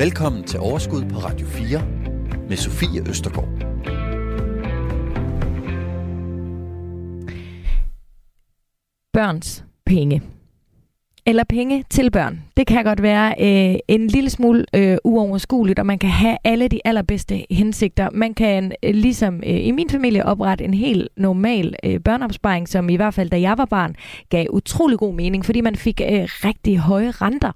Velkommen til Overskud på Radio 4 med Sofie Østergaard. Børns penge eller penge til børn. Det kan godt være øh, en lille smule øh, uoverskueligt, og man kan have alle de allerbedste hensigter. Man kan øh, ligesom øh, i min familie oprette en helt normal øh, børneopsparing, som i hvert fald da jeg var barn, gav utrolig god mening, fordi man fik øh, rigtig høje renter.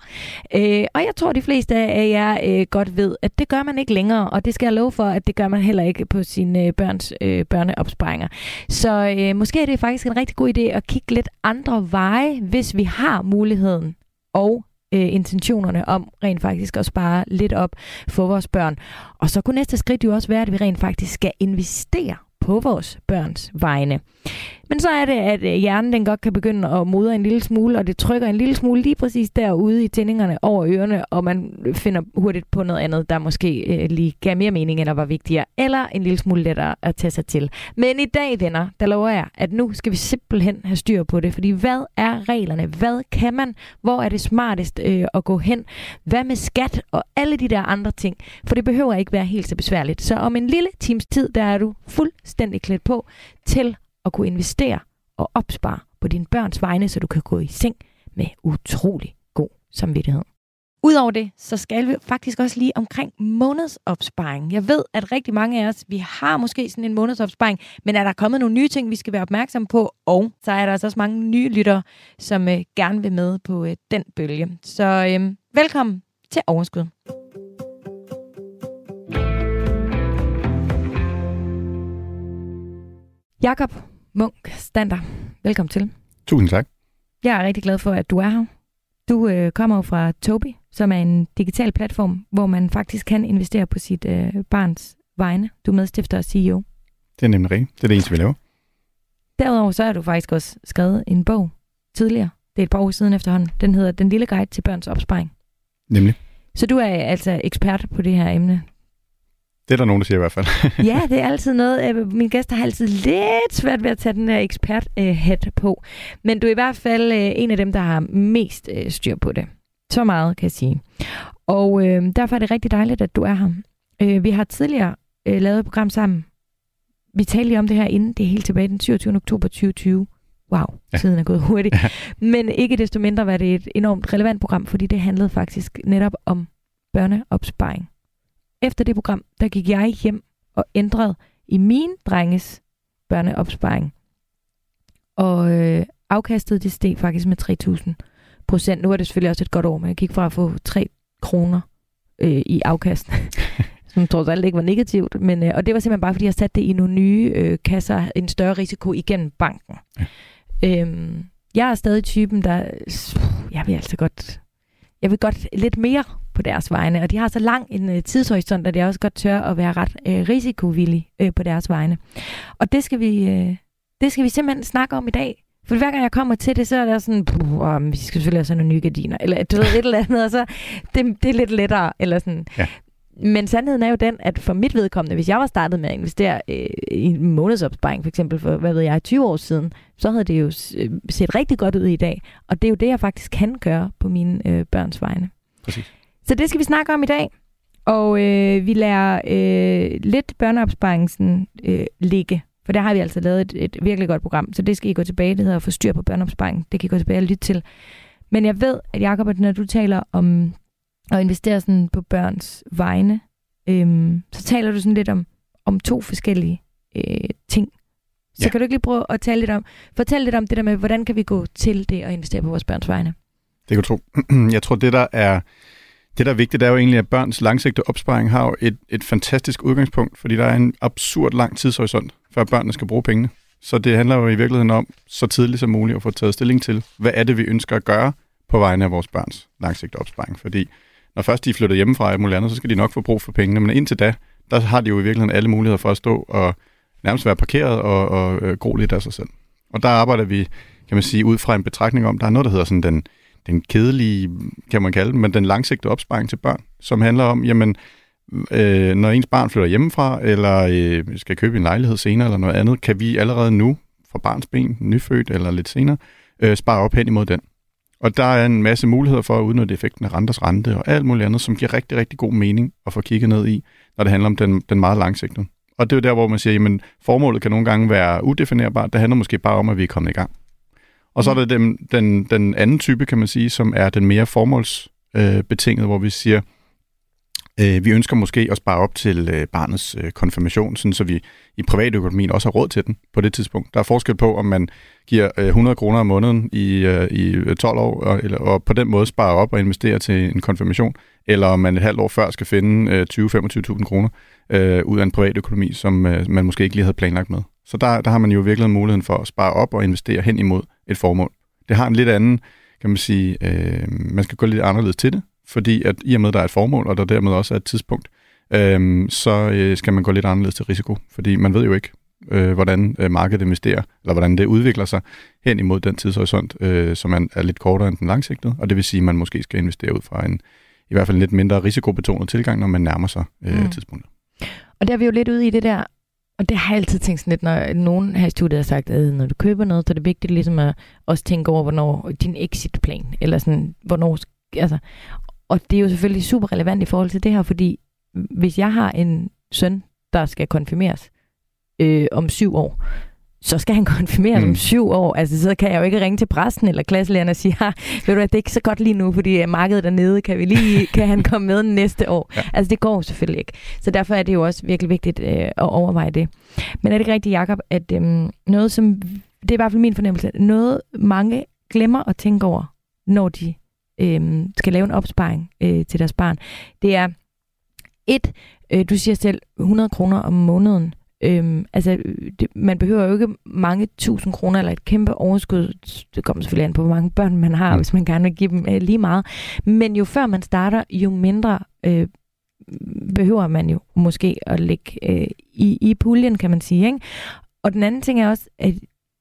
Øh, og jeg tror, de fleste af jer øh, godt ved, at det gør man ikke længere, og det skal jeg love for, at det gør man heller ikke på sine øh, børns øh, børneopsparinger. Så øh, måske er det faktisk en rigtig god idé at kigge lidt andre veje, hvis vi har muligheden og øh, intentionerne om rent faktisk at spare lidt op for vores børn. Og så kunne næste skridt jo også være, at vi rent faktisk skal investere på vores børns vegne. Men så er det, at øh, hjernen den godt kan begynde at modre en lille smule, og det trykker en lille smule lige præcis derude i tændingerne over ørerne, og man finder hurtigt på noget andet, der måske øh, lige gav mere mening eller var vigtigere, eller en lille smule lettere at tage sig til. Men i dag, venner, der lover jeg, at nu skal vi simpelthen have styr på det, fordi hvad er reglerne? Hvad kan man? Hvor er det smartest øh, at gå hen? Hvad med skat og alle de der andre ting? For det behøver ikke være helt så besværligt. Så om en lille times tid, der er du fuldstændig klædt på til at kunne investere og opspare på dine børns vegne, så du kan gå i seng med utrolig god samvittighed. Udover det, så skal vi faktisk også lige omkring månedsopsparing. Jeg ved, at rigtig mange af os, vi har måske sådan en månedsopsparing, men er der kommet nogle nye ting, vi skal være opmærksom på? Og så er der altså også mange nye lyttere, som øh, gerne vil med på øh, den bølge. Så øh, velkommen til Overskud. Jakob Munk Stander, velkommen til. Tusind tak. Jeg er rigtig glad for, at du er her. Du øh, kommer jo fra Toby, som er en digital platform, hvor man faktisk kan investere på sit øh, barns vegne. Du er medstifter og CEO. Det er nemlig rigtigt. Det er det eneste, vi laver. Derudover så har du faktisk også skrevet en bog tidligere. Det er et par år siden efterhånden. Den hedder Den lille guide til børns opsparing. Nemlig. Så du er altså ekspert på det her emne. Det er der nogen, der siger i hvert fald. ja, det er altid noget. Øh, min gæster har altid lidt svært ved at tage den her ekspert-hat på. Men du er i hvert fald øh, en af dem, der har mest øh, styr på det. Så meget kan jeg sige. Og øh, derfor er det rigtig dejligt, at du er her. Øh, vi har tidligere øh, lavet et program sammen. Vi talte lige om det her inden. Det er helt tilbage den 27. oktober 2020. Wow, ja. tiden er gået hurtigt. Ja. Men ikke desto mindre var det et enormt relevant program, fordi det handlede faktisk netop om børneopsparing. Efter det program, der gik jeg hjem og ændrede i min drenges børneopsparing. Og øh, afkastet det steg faktisk med 3.000 procent. Nu er det selvfølgelig også et godt år, men jeg gik fra at få 3 kroner øh, i afkast, som trods alt ikke var negativt. Men, øh, og det var simpelthen bare, fordi jeg satte det i nogle nye øh, kasser, en større risiko igennem banken. Ja. Øhm, jeg er stadig typen, der... Jeg vil altså godt... Jeg vil godt lidt mere på deres vegne. Og de har så lang en øh, tidshorisont, at jeg også godt tør at være ret øh, risikovillig øh, på deres vegne. Og det skal, vi, øh, det skal vi simpelthen snakke om i dag. For hver gang jeg kommer til det, så er der sådan, oh, vi skal selvfølgelig have sådan nogle nye gardiner, eller du ved, et eller andet, og så det, det er lidt lettere, eller sådan. Ja. Men sandheden er jo den, at for mit vedkommende, hvis jeg var startet med at investere øh, i en månedsopsparing, for eksempel for, hvad ved jeg, 20 år siden, så havde det jo øh, set rigtig godt ud i dag. Og det er jo det, jeg faktisk kan gøre på mine øh, børns vegne. Præcis. Så det skal vi snakke om i dag. Og øh, vi lærer øh, lidt børneopsparingen øh, ligge. For der har vi altså lavet et, et virkelig godt program. Så det skal I gå tilbage. Det hedder Få styr på børneopsparing. Det kan I gå tilbage og lytte til. Men jeg ved, at Jacob, når du taler om at investere sådan på børns vegne, øh, så taler du sådan lidt om, om to forskellige øh, ting. Så ja. kan du ikke lige prøve at tale lidt om, fortælle lidt om det der med, hvordan kan vi gå til det at investere på vores børns vegne? Det kan du tro. Jeg tror, det der er det, der er vigtigt, er jo egentlig, at børns langsigtede opsparing har jo et, et fantastisk udgangspunkt, fordi der er en absurd lang tidshorisont, før børnene skal bruge pengene. Så det handler jo i virkeligheden om, så tidligt som muligt at få taget stilling til, hvad er det, vi ønsker at gøre på vegne af vores børns langsigtede opsparing. Fordi når først de er flyttet hjemmefra og muligt andet, så skal de nok få brug for pengene. Men indtil da, der har de jo i virkeligheden alle muligheder for at stå og nærmest være parkeret og, og øh, gro lidt af sig selv. Og der arbejder vi, kan man sige, ud fra en betragtning om, der er noget, der hedder sådan den den kedelige, kan man kalde den, men den langsigtede opsparing til børn, som handler om, jamen, øh, når ens barn flytter hjemmefra, eller øh, skal købe en lejlighed senere, eller noget andet, kan vi allerede nu, fra barns ben, nyfødt eller lidt senere, øh, spare op hen imod den. Og der er en masse muligheder for at udnytte effekten af renters rente og alt muligt andet, som giver rigtig, rigtig god mening at få kigget ned i, når det handler om den, den meget langsigtede. Og det er jo der, hvor man siger, at formålet kan nogle gange være udefinerbart. Det handler måske bare om, at vi er kommet i gang. Og så er der den, den, den anden type, kan man sige, som er den mere formålsbetingede, øh, hvor vi siger, øh, vi ønsker måske at spare op til øh, barnets øh, konfirmation, sådan så vi i privatøkonomien også har råd til den på det tidspunkt. Der er forskel på, om man giver øh, 100 kroner om måneden i, øh, i 12 år, og, eller, og på den måde sparer op og investerer til en konfirmation, eller om man et halvt år før skal finde øh, 20-25.000 kroner øh, ud af en privatøkonomi, som øh, man måske ikke lige havde planlagt med. Så der, der har man jo virkelig muligheden for at spare op og investere hen imod et formål. Det har en lidt anden, kan man sige, øh, man skal gå lidt anderledes til det, fordi at i og med, at der er et formål, og der dermed også er et tidspunkt, øh, så øh, skal man gå lidt anderledes til risiko, fordi man ved jo ikke, øh, hvordan øh, markedet investerer, eller hvordan det udvikler sig hen imod den tidshorisont, øh, som man er lidt kortere end den langsigtede, og det vil sige, at man måske skal investere ud fra en i hvert fald en lidt mindre risikobetonet tilgang, når man nærmer sig øh, mm. tidspunktet. Og der er vi jo lidt ude i det der, og det har jeg altid tænkt sådan lidt, når nogen her i studiet har sagt, at når du køber noget, så er det vigtigt ligesom at også tænke over, hvornår din exit-plan, eller sådan, hvornår, altså, og det er jo selvfølgelig super relevant i forhold til det her, fordi hvis jeg har en søn, der skal konfirmeres øh, om syv år, så skal han konfirmeres mm. om syv år. Altså, så kan jeg jo ikke ringe til præsten eller klasselæreren og sige, ved du at det er ikke så godt lige nu, fordi markedet er nede, kan, vi lige, kan han komme med næste år? Ja. Altså, det går selvfølgelig ikke. Så derfor er det jo også virkelig vigtigt øh, at overveje det. Men er det ikke rigtigt, Jacob, at øh, noget som, det er i hvert fald min fornemmelse, noget mange glemmer at tænke over, når de øh, skal lave en opsparing øh, til deres barn, det er et, øh, du siger selv 100 kroner om måneden, Øhm, altså, det, man behøver jo ikke mange tusind kroner eller et kæmpe overskud. Det kommer selvfølgelig an på, hvor mange børn man har, mm. hvis man gerne vil give dem øh, lige meget. Men jo før man starter, jo mindre øh, behøver man jo måske at lægge øh, i, i puljen, kan man sige. Ikke? Og den anden ting er også, at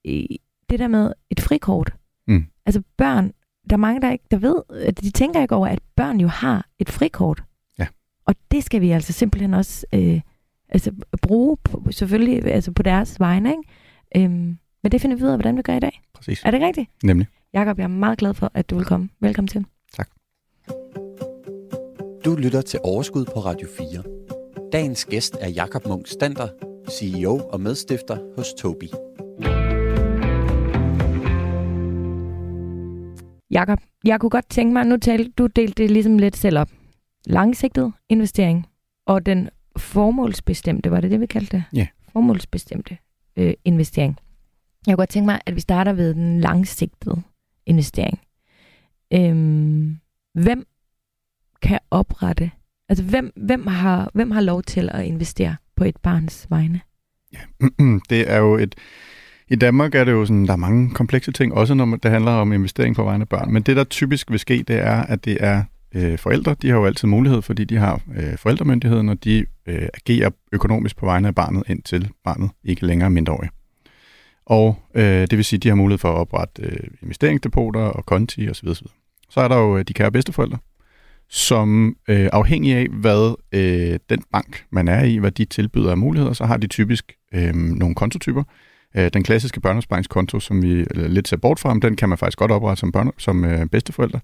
øh, det der med et frikort. Mm. Altså børn, der er mange, der ikke der ved, at de tænker ikke over, at børn jo har et frikort. Ja. Og det skal vi altså simpelthen også... Øh, altså, bruge på, selvfølgelig altså på deres vegne. Ikke? Øhm, men det finder vi ud af, hvordan vi gør i dag. Præcis. Er det rigtigt? Nemlig. Jakob, jeg er meget glad for, at du vil komme. Velkommen til. Tak. Du lytter til Overskud på Radio 4. Dagens gæst er Jakob Munk Stander, CEO og medstifter hos Tobi. Jakob, jeg kunne godt tænke mig, nu talte du delte det ligesom lidt selv op. Langsigtet investering og den formålsbestemte, var det det, vi kaldte det? Ja. Formålsbestemte øh, investering. Jeg kunne godt tænke mig, at vi starter ved den langsigtede investering. Øhm, hvem kan oprette, altså hvem, hvem, har, hvem har lov til at investere på et barns vegne? Ja, det er jo et, i Danmark er det jo sådan, der er mange komplekse ting, også når det handler om investering på vegne af børn. Men det, der typisk vil ske, det er, at det er øh, forældre, de har jo altid mulighed, fordi de har øh, forældremyndigheden, og de øh, agerer økonomisk på vegne af barnet, indtil barnet ikke længere er mindreårig. Og øh, det vil sige, at de har mulighed for at oprette øh, investeringsdepoter og konti osv. osv. Så er der jo øh, de kære bedsteforældre, som øh, afhængig af, hvad øh, den bank, man er i, hvad de tilbyder af muligheder, så har de typisk øh, nogle kontotyper. Øh, den klassiske børneopsparingskonto, som vi lidt ser bort fra, den kan man faktisk godt oprette som, børne, som øh, bedsteforældre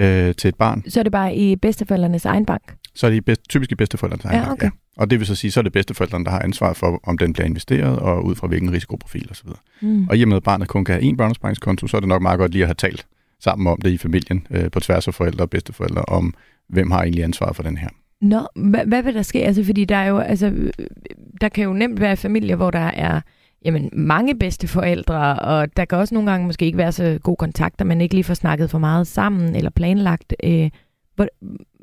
øh, til et barn. Så er det bare i bedsteforældrenes egen bank? Så er det bedst, typisk i bedsteforældrenes egen ja, okay. bank, ja. Og det vil så sige, så er det bedsteforældrene, der har ansvar for, om den bliver investeret, og ud fra hvilken risikoprofil osv. Mm. Og i og med, at barnet kun kan have én børnesparingskonto, så er det nok meget godt lige at have talt sammen om det i familien, øh, på tværs af forældre og bedsteforældre, om hvem har egentlig ansvar for den her. Nå, hvad, hvad vil der ske? Altså, fordi der er jo, altså, der kan jo nemt være familier, hvor der er jamen, mange bedste forældre, og der kan også nogle gange måske ikke være så god kontakt, at man ikke lige får snakket for meget sammen eller planlagt. Øh,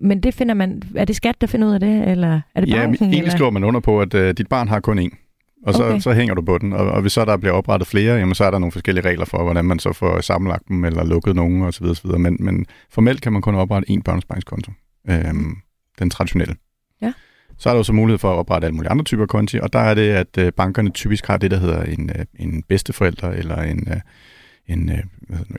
men det finder man, er det skat, der finder ud af det, eller er det banken? Ja, egentlig eller? skriver man under på, at uh, dit barn har kun én, og så, okay. så hænger du på den. Og, og hvis så der bliver oprettet flere, jamen, så er der nogle forskellige regler for, hvordan man så får sammenlagt dem, eller lukket nogen osv. osv. Men, men formelt kan man kun oprette én børnesparingskonto. Øhm, den traditionelle. Ja. Så er der så mulighed for at oprette alle mulige andre typer konti, og der er det, at øh, bankerne typisk har det, der hedder en, øh, en bedsteforælder eller en, øh, en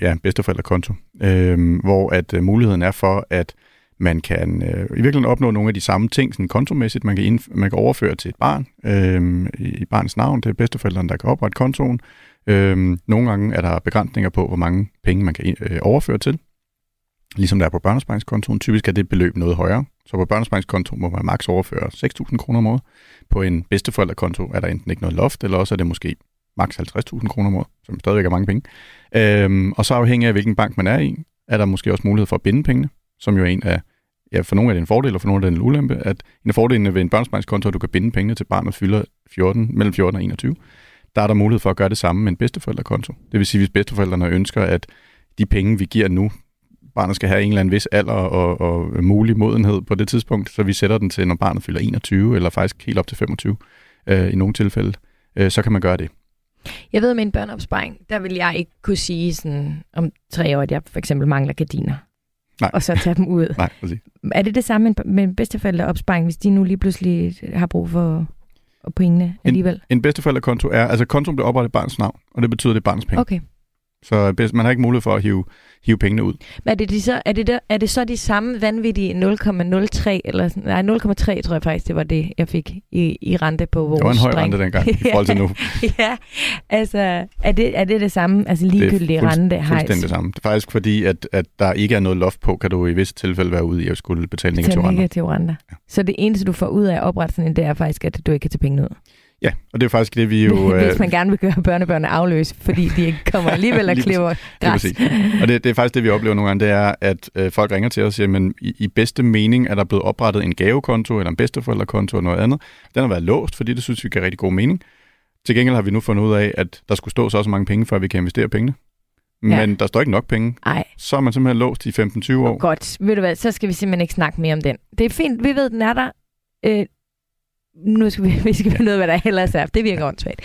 ja, en bedsteforældrekonto, øh, hvor at muligheden er for, at man kan øh, i virkeligheden opnå nogle af de samme ting sådan kontomæssigt. Man kan, indf- man kan overføre til et barn øh, i barnets navn. Det er bedsteforældrene, der kan oprette kontoen. Øh, nogle gange er der begrænsninger på, hvor mange penge man kan øh, overføre til. ligesom der er på børnesparingskontoen. Typisk er det beløb noget højere. Så på børnesparingskontoen må man maks overføre 6.000 kroner om året. På en bedsteforældrekonto er der enten ikke noget loft, eller også er det måske maks 50.000 kroner om året, som stadigvæk er mange penge. Øhm, og så afhængig af, hvilken bank man er i, er der måske også mulighed for at binde pengene, som jo er en af, ja, for nogle er det en fordel, og for nogle er det en ulempe, at en af fordelene ved en børnesparingskonto, at du kan binde pengene til barnet fylder 14, mellem 14 og 21. Der er der mulighed for at gøre det samme med en bedsteforældrekonto. Det vil sige, hvis bedsteforældrene ønsker, at de penge, vi giver nu, barnet skal have en eller anden vis alder og, og mulig modenhed på det tidspunkt, så vi sætter den til, når barnet fylder 21, eller faktisk helt op til 25 øh, i nogle tilfælde, øh, så kan man gøre det. Jeg ved med en børneopsparing, der vil jeg ikke kunne sige sådan, om tre år, at jeg for eksempel mangler gardiner. Nej. Og så tage dem ud. Nej, præcis. Er det det samme med en bedsteforældreopsparing, hvis de nu lige pludselig har brug for pengene alligevel? En, en bedsteforældrekonto er, altså kontoen bliver oprettet i barnets navn, og det betyder, det er barnets penge. Okay. Så man har ikke mulighed for at hive, hive pengene ud. Men er det, de så, er, det der, er det så de samme vanvittige 0,03, eller nej, 0,3 tror jeg faktisk, det var det, jeg fik i, i rente på vores Det var en høj spring. rente dengang, i forhold til nu. ja, altså, er det, er det det samme, altså ligegyldige er rente? Det er fuldstændig det samme. Det er faktisk fordi, at, at der ikke er noget loft på, kan du i visse tilfælde være ude i at skulle betale negative renter. negative renter. Ja. Så det eneste, du får ud af at oprette sådan en, det er faktisk, at du ikke kan tage penge ud? Ja, og det er faktisk det, vi jo... Hvis øh, man gerne vil gøre børnebørnene afløse, fordi de ikke kommer alligevel og klipper græs. Og det, det er faktisk det, vi oplever nogle gange, det er, at øh, folk ringer til os og siger, men i, i bedste mening er der blevet oprettet en gavekonto eller en bedsteforældrekonto eller noget andet. Den har været låst, fordi det synes vi giver rigtig god mening. Til gengæld har vi nu fundet ud af, at der skulle stå så også mange penge, før vi kan investere pengene. Men ja. der står ikke nok penge. Ej. Så er man simpelthen låst i 15-20 år. Godt. Ved du hvad, så skal vi simpelthen ikke snakke mere om den. Det er fint, vi ved, den er der. Øh, nu skal vi, vi skal finde ud af, hvad der ellers er. Det virker åndssvagt.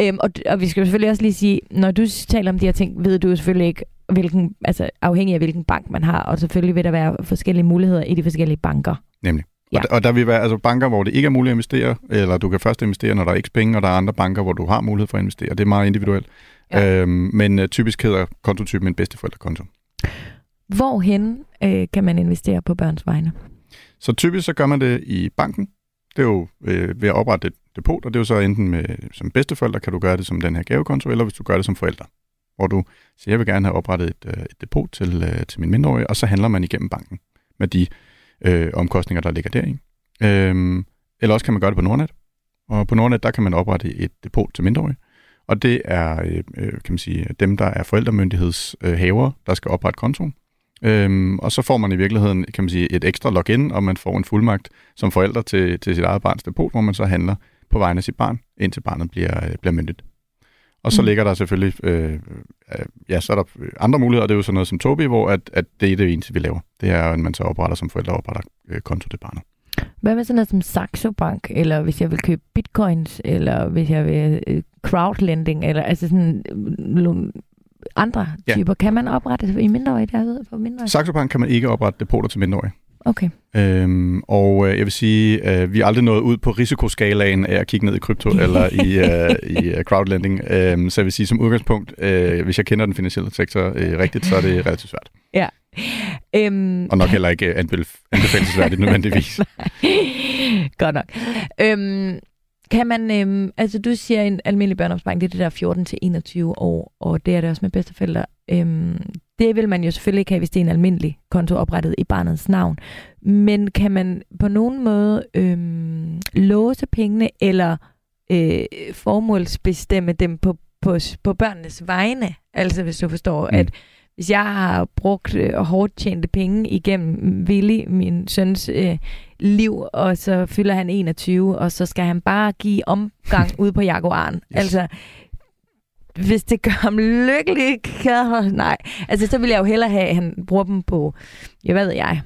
Øhm, og, og vi skal selvfølgelig også lige sige, når du taler om de her ting, ved du selvfølgelig ikke, hvilken, altså afhængig af hvilken bank man har, og selvfølgelig vil der være forskellige muligheder i de forskellige banker. Nemlig. Ja. Og, og der vil være altså banker, hvor det ikke er muligt at investere, eller du kan først investere, når der er ikke penge, og der er andre banker, hvor du har mulighed for at investere. Det er meget individuelt. Ja. Øhm, men uh, typisk hedder kontotypen en bedsteforældrekonto. Hvorhen øh, kan man investere på børns vegne? Så typisk så gør man det i banken, det er jo øh, ved at oprette et depot, og det er jo så enten med, som bedsteforældre, kan du gøre det som den her gavekonto, eller hvis du gør det som forælder, hvor du siger, jeg vil gerne have oprettet et, øh, et depot til, øh, til min mindreårige, og så handler man igennem banken med de øh, omkostninger, der ligger deri. Øhm, eller også kan man gøre det på Nordnet, og på Nordnet, der kan man oprette et depot til mindreårige, og det er, øh, øh kan man sige, dem, der er forældremyndighedshaver, der skal oprette kontoen. Øhm, og så får man i virkeligheden, kan man sige, et ekstra login, og man får en fuldmagt som forælder til, til sit eget barns depot, hvor man så handler på vegne af sit barn, indtil barnet bliver, øh, bliver myndigt. Og så mm. ligger der selvfølgelig, øh, øh, ja, så er der andre muligheder, det er jo sådan noget som Tobi, hvor at, at det er det eneste, vi laver. Det er, at man så opretter som forælder opretter øh, konto til barnet. Hvad med sådan noget som Saxo Bank, eller hvis jeg vil købe bitcoins, eller hvis jeg vil øh, crowdlending, eller altså sådan øh, andre ja. typer. Kan man oprette i mindreårige derude for mindreårige? Saxo Bank kan man ikke oprette depoter til mindreårige. Okay. Øhm, og øh, jeg vil sige, øh, vi er aldrig nået ud på risikoskalaen af at kigge ned i krypto eller i, øh, i uh, crowdlending. Øhm, så jeg vil sige, som udgangspunkt, øh, hvis jeg kender den finansielle sektor øh, rigtigt, så er det relativt svært. Ja. Øhm... Og nok heller ikke anbefalesværdigt nødvendigvis. Godt nok. Øhm, kan man, øhm, altså du siger en almindelig børneopsparing, det er det der 14 til 21 år, og det er det også med bedsteforældre. Øhm, det vil man jo selvfølgelig ikke have, hvis det er en almindelig konto oprettet i barnets navn. Men kan man på nogen måde øhm, låse pengene, eller øh, formålsbestemme dem på, på, på børnenes vegne? Altså hvis du forstår, mm. at hvis jeg har brugt øh, hårdt tjente penge igennem Willy, min søns øh, liv, og så fylder han 21, og så skal han bare give omgang ud på Jaguaren. Yes. Altså, hvis det gør ham lykkelig, kan nej. Altså, så vil jeg jo hellere have, at han bruger dem på, jeg ved jeg,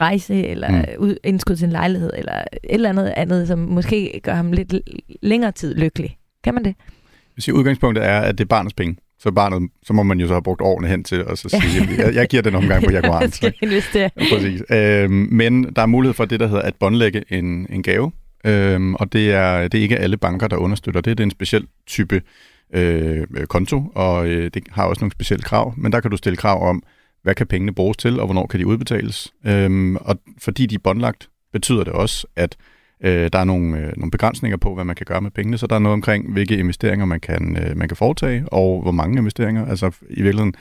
rejse, eller mm. ud, indskud til en lejlighed, eller et eller andet andet, som måske gør ham lidt længere tid lykkelig. Kan man det? Hvis udgangspunktet er, at det er barnets penge, så barnet, så må man jo så have brugt årene hen til at så sige, jeg, jeg giver den omgang på Jaguaren. skal investere. Præcis. Øhm, men der er mulighed for det, der hedder at båndlægge en, en gave, øhm, og det er, det er ikke alle banker, der understøtter det. Det er en speciel type øh, konto, og øh, det har også nogle specielle krav, men der kan du stille krav om, hvad kan pengene bruges til, og hvornår kan de udbetales. Øhm, og fordi de er båndlagt, betyder det også, at Øh, der er nogle, øh, nogle begrænsninger på, hvad man kan gøre med pengene, så der er noget omkring, hvilke investeringer man kan, øh, man kan foretage, og hvor mange investeringer. Altså i virkeligheden,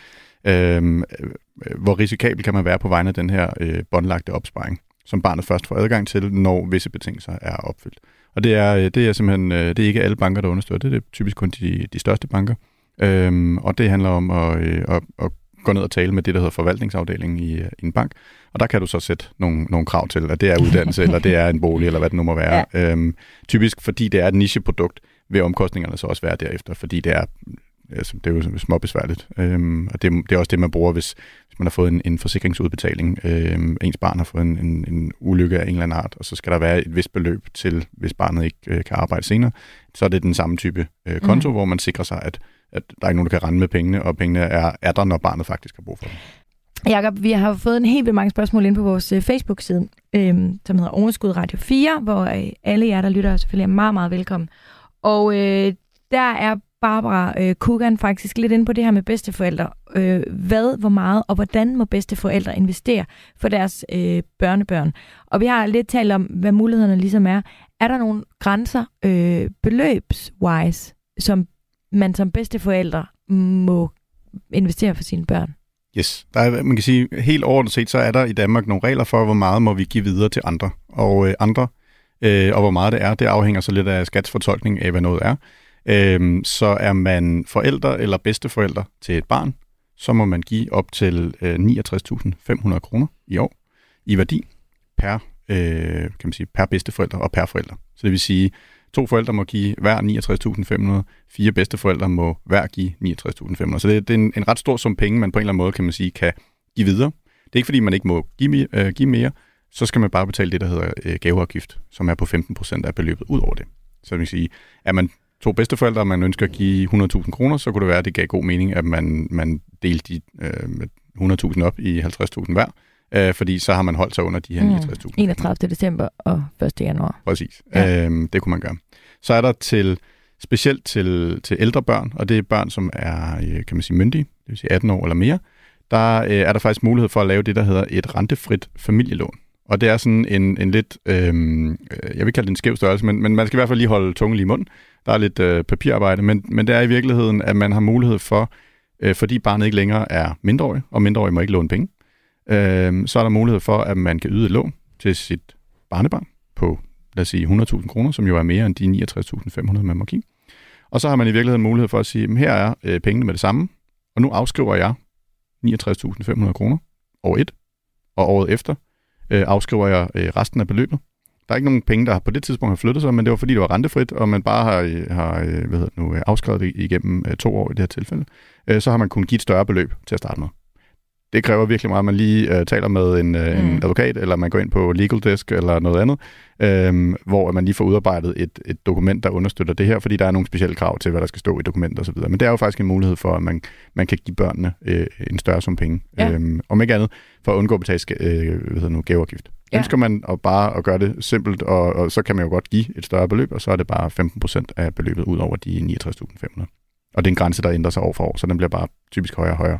øh, øh hvor risikabel kan man være på vegne af den her øh, båndlagte opsparing, som barnet først får adgang til, når visse betingelser er opfyldt. Og det er, øh, det er simpelthen øh, det er ikke alle banker, der understøtter det. Det er typisk kun de, de største banker. Øhm, og det handler om at, øh, at, at gå ned og tale med det, der hedder forvaltningsafdelingen i, i en bank. Og der kan du så sætte nogle, nogle krav til, at det er uddannelse, eller det er en bolig, eller hvad det nu må være. Ja. Øhm, typisk fordi det er et nicheprodukt, vil omkostningerne så også være derefter, fordi det er, altså, det er jo småbesværligt. Øhm, og det, det er også det, man bruger, hvis, hvis man har fået en, en forsikringsudbetaling. Øhm, ens barn har fået en, en, en ulykke af en eller anden art, og så skal der være et vist beløb til, hvis barnet ikke øh, kan arbejde senere. Så er det den samme type øh, konto, mm. hvor man sikrer sig, at, at der er ikke nogen, der kan rende med pengene, og pengene er, er der, når barnet faktisk har brug for dem. Jakob, vi har fået en helt vildt mange spørgsmål ind på vores øh, Facebook-side, øh, som hedder Overskud Radio 4, hvor øh, alle jer, der lytter, selvfølgelig er meget, meget velkommen. Og øh, der er Barbara øh, Kugan faktisk lidt inde på det her med bedsteforældre. Øh, hvad, hvor meget og hvordan må bedsteforældre investere for deres øh, børnebørn? Og vi har lidt talt om, hvad mulighederne ligesom er. Er der nogle grænser øh, beløbswise, som man som bedsteforældre må investere for sine børn? Yes, der er, man kan sige, helt overordnet set, så er der i Danmark nogle regler for, hvor meget må vi give videre til andre. Og øh, andre, øh, og hvor meget det er, det afhænger så lidt af skatsfortolkning af, hvad noget er. Øh, så er man forældre eller bedsteforældre til et barn, så må man give op til øh, 69.500 kroner i år i værdi per, øh, kan man sige, per bedsteforældre og per forældre. Så det vil sige, To forældre må give hver 69.500, fire bedsteforældre må hver give 69.500. Så det, det er en, en ret stor sum penge, man på en eller anden måde, kan man sige, kan give videre. Det er ikke fordi, man ikke må give, øh, give mere, så skal man bare betale det, der hedder øh, gaveafgift, som er på 15% af beløbet ud over det. Så det vil sige, er man to bedsteforældre, og man ønsker at give 100.000 kroner, så kunne det være, at det gav god mening, at man, man delte de øh, 100.000 op i 50.000 hver, øh, fordi så har man holdt sig under de her 69.000. Mm. 31. december og 1. januar. Præcis. Ja. Øhm, det kunne man gøre. Så er der til specielt til, til ældre børn, og det er børn, som er øh, kan man sige, myndige, det vil sige 18 år eller mere, der øh, er der faktisk mulighed for at lave det, der hedder et rentefrit familielån. Og det er sådan en, en lidt, øhm, øh, jeg vil kalde det en skæv størrelse, men, men man skal i hvert fald lige holde tungen lige i munden. Der er lidt øh, papirarbejde, men, men det er i virkeligheden, at man har mulighed for, øh, fordi barnet ikke længere er mindreårig, og mindreårig må ikke låne penge, øh, så er der mulighed for, at man kan yde et lån til sit barnebarn på, lad os sige, 100.000 kroner, som jo er mere end de 69.500, man må give. Og så har man i virkeligheden mulighed for at sige, at her er øh, pengene med det samme, og nu afskriver jeg 69.500 kroner over et, og året efter øh, afskriver jeg øh, resten af beløbet. Der er ikke nogen penge, der på det tidspunkt har flyttet sig, men det var fordi, det var rentefrit, og man bare har, øh, har øh, hvad hedder det nu, øh, afskrevet det igennem to år i det her tilfælde. Så har man kunnet give et større beløb til at starte med det kræver virkelig meget, at man lige øh, taler med en, øh, mm. en advokat, eller man går ind på Legal Desk eller noget andet, øh, hvor man lige får udarbejdet et, et dokument, der understøtter det her, fordi der er nogle specielle krav til, hvad der skal stå i dokumentet osv. Men det er jo faktisk en mulighed for, at man, man kan give børnene øh, en større sum penge. Ja. Øh, om ikke andet, for at undgå at betale øh, hvad hedder nu, gaveafgift. Ja. Ønsker man at bare at gøre det simpelt, og, og så kan man jo godt give et større beløb, og så er det bare 15% af beløbet ud over de 69.500. Og det er en grænse, der ændrer sig år for år, så den bliver bare typisk højere og højere.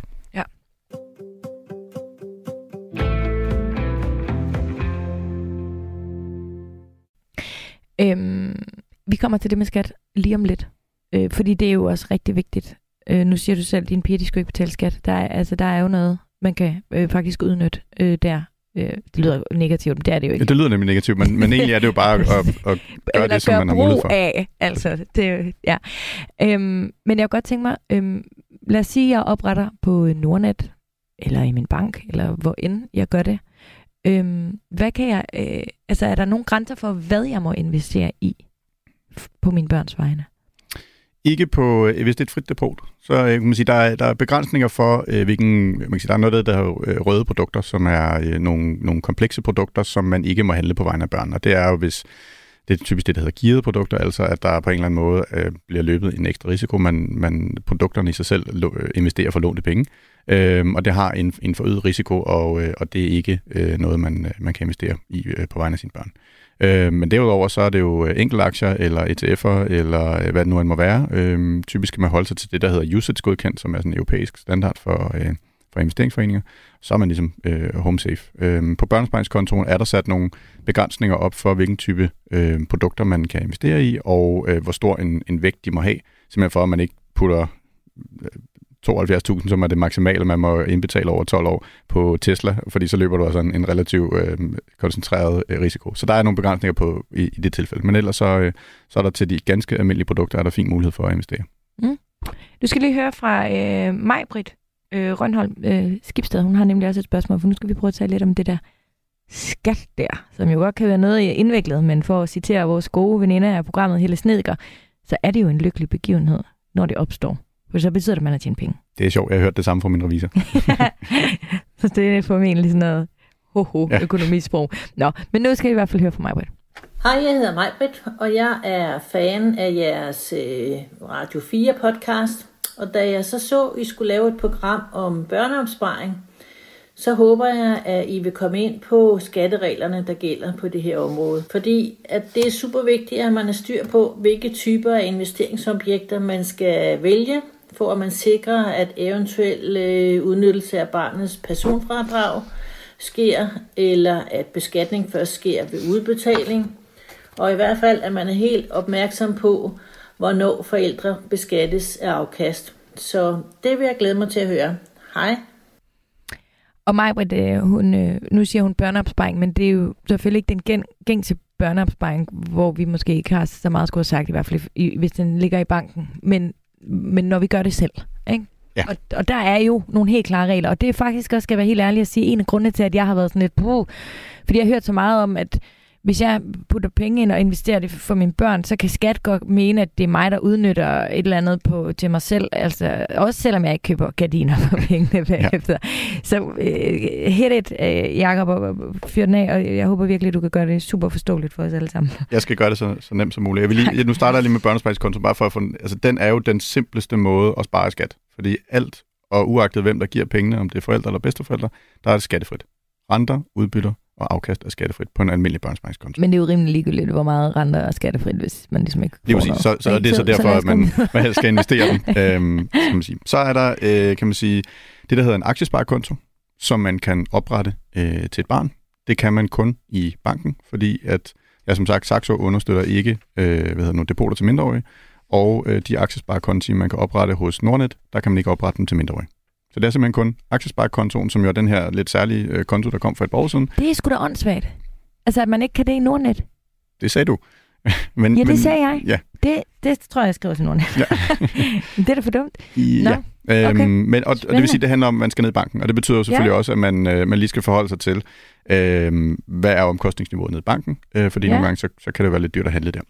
Øhm, vi kommer til det med skat lige om lidt, øh, fordi det er jo også rigtig vigtigt. Øh, nu siger du selv, at dine piger de skal ikke betale skat. Der er, altså, der er jo noget, man kan øh, faktisk udnytte øh, der. Øh, det lyder negativt, men det er det jo ikke. Ja, det lyder nemlig negativt, men, men egentlig er det jo bare at, at, at gøre det, som man har mulighed for. af, altså. Det, ja. Øhm, men jeg kunne godt tænke mig, øhm, lad os sige, at jeg opretter på Nordnet, eller i min bank, eller hvor end jeg gør det. Øhm, hvad kan jeg, øh, altså er der nogle grænser for, hvad jeg må investere i på mine børns vegne? Ikke på, øh, hvis det er et frit depot. Så øh, kan man sige, der er, der er begrænsninger for, øh, hvilken, man kan sige, der er noget, der hedder øh, røde produkter, som er øh, nogle, nogle komplekse produkter, som man ikke må handle på vegne af børn. Og det er jo, hvis det er typisk det, der hedder gearede produkter, altså at der på en eller anden måde øh, bliver løbet en ekstra risiko. Man, man, produkterne i sig selv investerer for lånte penge. Øhm, og det har en, en forøget risiko, og, øh, og det er ikke øh, noget, man, øh, man kan investere i øh, på vegne af sine børn. Øh, men derudover så er det jo øh, enkeltaktier eller ETF'er, eller øh, hvad det nu end må være. Øh, typisk skal man holde sig til det, der hedder usage-godkendt, som er sådan en europæisk standard for, øh, for investeringsforeninger. Så er man ligesom øh, home safe. Øh, på børnesparingskontoen er der sat nogle begrænsninger op for, hvilken type øh, produkter man kan investere i, og øh, hvor stor en, en vægt de må have, simpelthen for, at man ikke putter 72.000, som er det maksimale, man må indbetale over 12 år på Tesla, fordi så løber du altså en, en relativt øh, koncentreret øh, risiko. Så der er nogle begrænsninger på i, i det tilfælde. Men ellers så, øh, så er der til de ganske almindelige produkter, er der fin mulighed for at investere. Mm. Du skal lige høre fra øh, Majbrit øh, Rønholm øh, Skibsted. Hun har nemlig også et spørgsmål, for nu skal vi prøve at tale lidt om det der skat der, som jo godt kan være noget indviklet, men for at citere vores gode veninder af programmet Helle Snedker, så er det jo en lykkelig begivenhed, når det opstår. For så betyder det, at man har tjent penge. Det er sjovt, jeg har hørt det samme fra min revisor. så det er formentlig sådan noget ho-ho ja. økonomisprog. Nå, men nu skal vi i hvert fald høre fra mig, Britt. Hej, jeg hedder Majbrit, og jeg er fan af jeres øh, Radio 4 podcast. Og da jeg så så, at I skulle lave et program om børneopsparing, så håber jeg, at I vil komme ind på skattereglerne, der gælder på det her område. Fordi at det er super vigtigt, at man er styr på, hvilke typer af investeringsobjekter man skal vælge, for at man sikrer, at eventuel øh, udnyttelse af barnets personfradrag sker, eller at beskatning først sker ved udbetaling. Og i hvert fald, at man er helt opmærksom på, hvornår forældre beskattes af afkast. Så det vil jeg glæde mig til at høre. Hej. Og Majbrit, øh, hun, øh, nu siger hun børneopsparing, men det er jo selvfølgelig ikke den gen, gængse børneopsparing, hvor vi måske ikke har så meget skulle have sagt, i hvert fald hvis den ligger i banken. Men, men når vi gør det selv, ikke? Ja. Og, og der er jo nogle helt klare regler, og det er faktisk også, skal jeg være helt ærlig at sige, en af grundene til, at jeg har været sådan lidt, på, fordi jeg har hørt så meget om, at hvis jeg putter penge ind og investerer det for mine børn, så kan skat godt mene, at det er mig, der udnytter et eller andet på, til mig selv. Altså, også selvom jeg ikke køber gardiner for pengene bagefter. Ja. Så uh, hit it, uh, Jacob, og fyr den af, og jeg håber virkelig, at du kan gøre det super forståeligt for os alle sammen. Jeg skal gøre det så, så nemt som muligt. Jeg vil lige, nu starter jeg lige med børnespejlskonto, bare for at få den, altså den er jo den simpleste måde at spare skat. Fordi alt, og uagtet hvem der giver pengene, om det er forældre eller bedsteforældre, der er det skattefrit. Renter, udbytter og afkast er skattefrit på en almindelig børnspangskonto. Men det er jo rimelig ligegyldigt, hvor meget renter er skattefrit, hvis man ligesom ikke Lige Så, så det er så derfor, at man, man helst skal investere den. øhm, kan man sige. Så er der, øh, kan man sige, det der hedder en aktiesparekonto, som man kan oprette øh, til et barn. Det kan man kun i banken, fordi at, ja, som sagt, Saxo understøtter ikke øh, hvad hedder nu, depoter til mindreårige, og øh, de aktiesparekonti, man kan oprette hos Nordnet, der kan man ikke oprette dem til mindreårige. Så det er simpelthen kun aktiesparekontoen, som jo er den her lidt særlige øh, konto, der kom for et par år siden. Det er sgu da åndssvagt. Altså, at man ikke kan det i Nordnet. Det sagde du. men, ja, det men, sagde jeg. Ja. Det, det tror jeg, jeg skriver til Nordnet. Ja. det er da for dumt. Ja. Nå. Øhm, okay. men, og, og det vil sige, at det handler om, at man skal ned i banken. Og det betyder jo selvfølgelig ja. også, at man, øh, man lige skal forholde sig til, øh, hvad er omkostningsniveauet ned i banken. Øh, fordi ja. nogle gange, så, så kan det være lidt dyrt at handle der.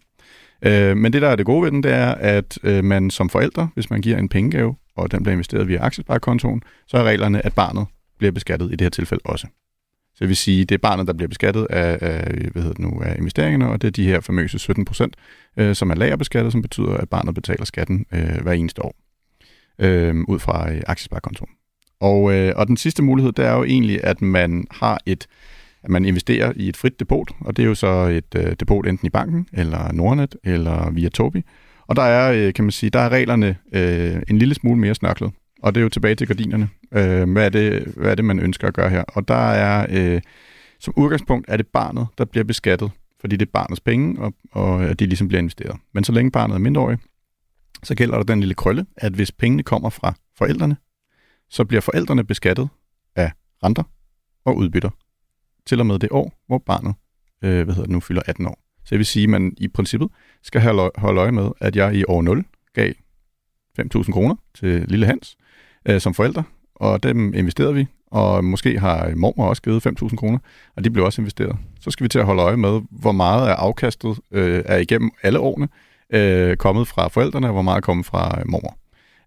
Øh, men det, der er det gode ved den, det er, at øh, man som forældre, hvis man giver en pengegave, og den bliver investeret via aktiesparekontoen, så er reglerne, at barnet bliver beskattet i det her tilfælde også. Så det vil sige, det er barnet, der bliver beskattet af, af, hvad hedder det nu, af investeringerne, og det er de her famøse 17 procent, øh, som er lagerbeskattet, som betyder, at barnet betaler skatten øh, hver eneste år øh, ud fra øh, aktiesparekontoen. Og, øh, og den sidste mulighed, det er jo egentlig, at man har et at man investerer i et frit depot, og det er jo så et øh, depot enten i banken, eller Nordnet, eller via Tobi. Og der er, øh, kan man sige, der er reglerne øh, en lille smule mere snørklet. Og det er jo tilbage til gardinerne. Øh, hvad, er det, hvad er det, man ønsker at gøre her? Og der er, øh, som udgangspunkt, er det barnet, der bliver beskattet, fordi det er barnets penge, og, og øh, at de ligesom bliver investeret. Men så længe barnet er mindreårig, så gælder der den lille krølle, at hvis pengene kommer fra forældrene, så bliver forældrene beskattet af renter og udbytter til og med det år, hvor barnet øh, hvad hedder det nu, fylder 18 år. Så det vil sige, at man i princippet skal holde øje med, at jeg i år 0 gav 5.000 kroner til lille Hans øh, som forældre, og dem investerede vi, og måske har mormor også givet 5.000 kroner, og de blev også investeret. Så skal vi til at holde øje med, hvor meget er afkastet øh, er igennem alle årene øh, kommet fra forældrene, og hvor meget er kommet fra øh, mormor.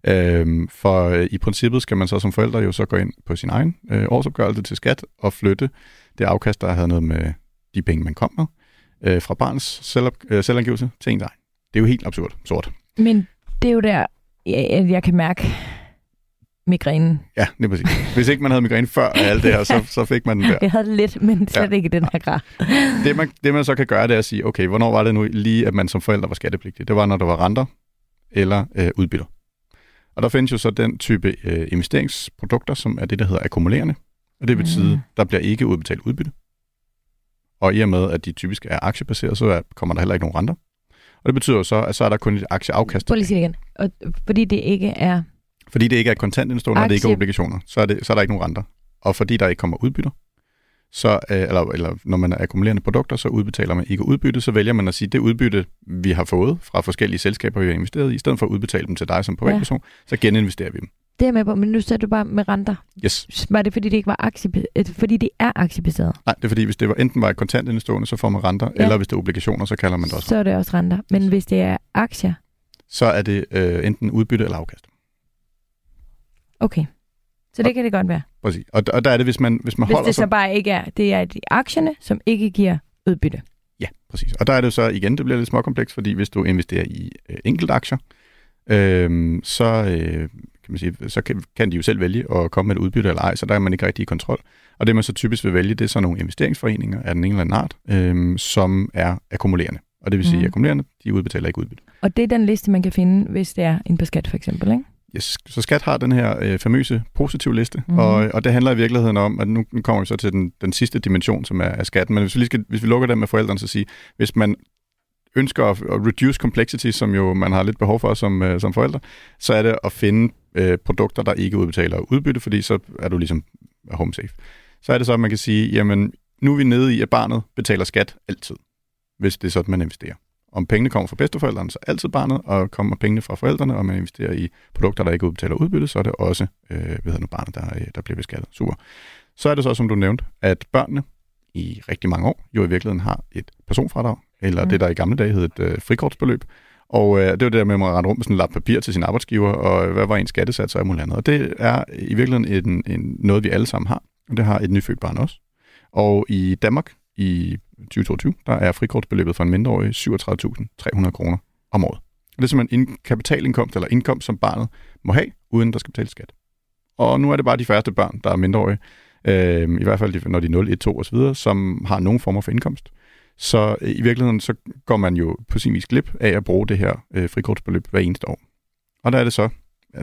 Øh, for øh, i princippet skal man så som forældre jo så gå ind på sin egen øh, årsopgørelse til skat og flytte det afkast, der havde noget med de penge, man kom med, øh, fra barns selv, øh, selvangivelse til en egen. Det er jo helt absurd sort. Men det er jo der, jeg, jeg kan mærke migrænen. Ja, det er præcis. Hvis ikke man havde migræne før alt det her, så, så fik man den der. Jeg havde lidt, men slet ja. ikke den her grad. Det man, det man så kan gøre, det er at sige, okay, hvornår var det nu lige, at man som forælder var skattepligtig? Det var, når der var renter eller øh, udbytter. Og der findes jo så den type øh, investeringsprodukter, som er det, der hedder akkumulerende. Og det betyder, mm. der bliver ikke udbetalt udbytte. Og i og med, at de typisk er aktiebaseret, så er, kommer der heller ikke nogen renter. Og det betyder jo så, at så er der kun et aktieafkast. Prøv lige igen. Og fordi det ikke er... Fordi det ikke er kontantindstående, og det ikke er Aktie- obligationer, så er, det, så er der ikke nogen renter. Og fordi der ikke kommer udbytter, så, øh, eller, eller når man er akkumulerende produkter, så udbetaler man ikke udbytte, så vælger man at sige, det udbytte, vi har fået fra forskellige selskaber, vi har investeret i, i stedet for at udbetale dem til dig som privatperson, ja. så geninvesterer vi dem. Det er med på, men nu sagde du bare med renter. Yes. Var det, fordi det ikke var aktie, fordi det er aktiebaseret? Nej, det er fordi, hvis det var enten var et kontantindstående, så får man renter, Ja. eller hvis det er obligationer, så kalder man det også. Så er det også renter. Men hvis det er aktier, Så er det øh, enten udbytte eller afkast. okay. Så det kan det godt være. Præcis. Og, og der er det, hvis man, hvis man Hvis holder det sig... så bare ikke er, det er de aktierne, som ikke giver udbytte. Ja, præcis. Og der er det så igen, det bliver lidt småkomplekst, fordi hvis du investerer i øh, enkelte aktier, øh, så, øh, kan man sige, så kan, kan de jo selv vælge at komme med et udbytte eller ej, så der er man ikke rigtig i kontrol. Og det man så typisk vil vælge, det er så nogle investeringsforeninger af den ene eller anden art, øh, som er akkumulerende. Og det vil sige, at akkumulerende, de udbetaler ikke udbytte. Og det er den liste, man kan finde, hvis det er en på skat for eksempel, ikke? Yes. Så skat har den her øh, famøse positiv liste, mm-hmm. og, og det handler i virkeligheden om, at nu nu kommer vi så til den, den sidste dimension, som er, er skatten. Men hvis vi, lige skal, hvis vi lukker den med forældrene, så sige, hvis man ønsker at, at reduce complexity, som jo man har lidt behov for som, øh, som forældre, så er det at finde øh, produkter, der ikke udbetaler udbytte, fordi så er du ligesom home safe. Så er det så, at man kan sige, jamen nu er vi nede i, at barnet betaler skat altid, hvis det er sådan, man investerer. Om pengene kommer fra bedsteforældrene, så altid barnet, og kommer pengene fra forældrene, og man investerer i produkter, der ikke udbetaler udbytte, så er det også øh, hvad hedder nu, barnet, der, øh, der bliver beskattet. Super. Så er det så, som du nævnte, at børnene i rigtig mange år jo i virkeligheden har et personfradrag, eller Mm. det, der i gamle dage hed et øh, frikortsbeløb. Og øh, det var det der med, at man rende rundt med sådan en lap papir til sin arbejdsgiver, og hvad var ens skattesats og alt andet. Og det er i virkeligheden en, en, noget, vi alle sammen har, og det har et nyfødt barn også. Og i Danmark i 2022, der er frikortsbeløbet for en mindreårig 37.300 kroner om året. Og det er simpelthen en kapitalindkomst eller indkomst, som barnet må have, uden der skal betales skat. Og nu er det bare de færreste børn, der er mindreårige, øh, i hvert fald når de er 0, 1, 2 osv., som har nogen former for indkomst. Så øh, i virkeligheden, så går man jo på sin vis glip af at bruge det her øh, frikortsbeløb hver eneste år. Og der er det så,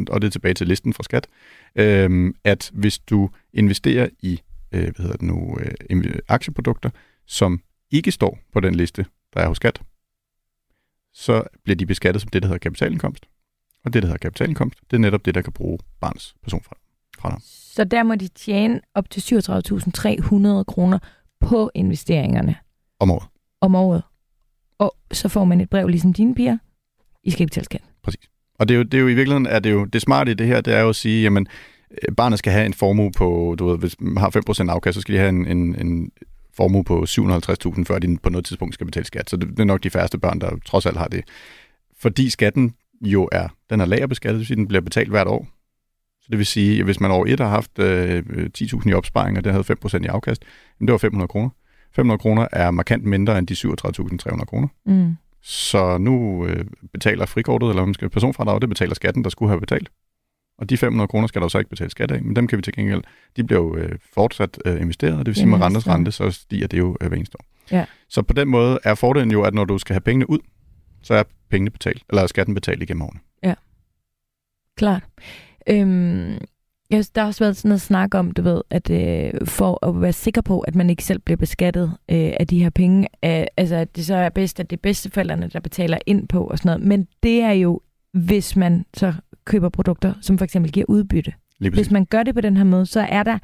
og det er tilbage til listen fra skat, øh, at hvis du investerer i øh, hvad hedder det nu, øh, aktieprodukter, som ikke står på den liste, der er hos skat, så bliver de beskattet som det, der hedder kapitalindkomst. Og det, der hedder kapitalindkomst, det er netop det, der kan bruge barns personfradrag. Så der må de tjene op til 37.300 kroner på investeringerne om året. om året. Og så får man et brev, ligesom dine piger. I skal ikke betale skat. Og det er, jo, det er jo i virkeligheden, er det jo det smarte i det her, det er jo at sige, jamen, øh, barnet skal have en formue på, du ved, hvis man har 5% afkast, så skal de have en, en, en formue på 750.000, før de på noget tidspunkt skal betale skat. Så det, det er nok de færreste børn, der trods alt har det. Fordi skatten jo er, den er lagerbeskattet, det vil sige, den bliver betalt hvert år. Så det vil sige, at hvis man over et har haft øh, 10.000 i opsparing, og det havde 5% i afkast, jamen det var 500 kroner. 500 kroner er markant mindre end de 37.300 kroner. Mm. Så nu øh, betaler frikortet, eller man skal personfradrag, det betaler skatten, der skulle have betalt. Og de 500 kroner skal der jo så ikke betale skat af, men dem kan vi til gengæld, de bliver jo øh, fortsat øh, investeret, og det vil sige, med rentes rente, så stiger det jo øh, hver eneste år. Ja. Så på den måde er fordelen jo, at når du skal have pengene ud, så er pengene betalt, eller skatten betalt igennem årene. Klart. Øhm, jeg der har også været sådan noget snak om, du ved, at øh, for at være sikker på, at man ikke selv bliver beskattet øh, af de her penge, øh, altså at det så er bedst, at det er bedsteforældrene, der betaler ind på og sådan noget. Men det er jo, hvis man så køber produkter, som for eksempel giver udbytte. Hvis man gør det på den her måde, så er der,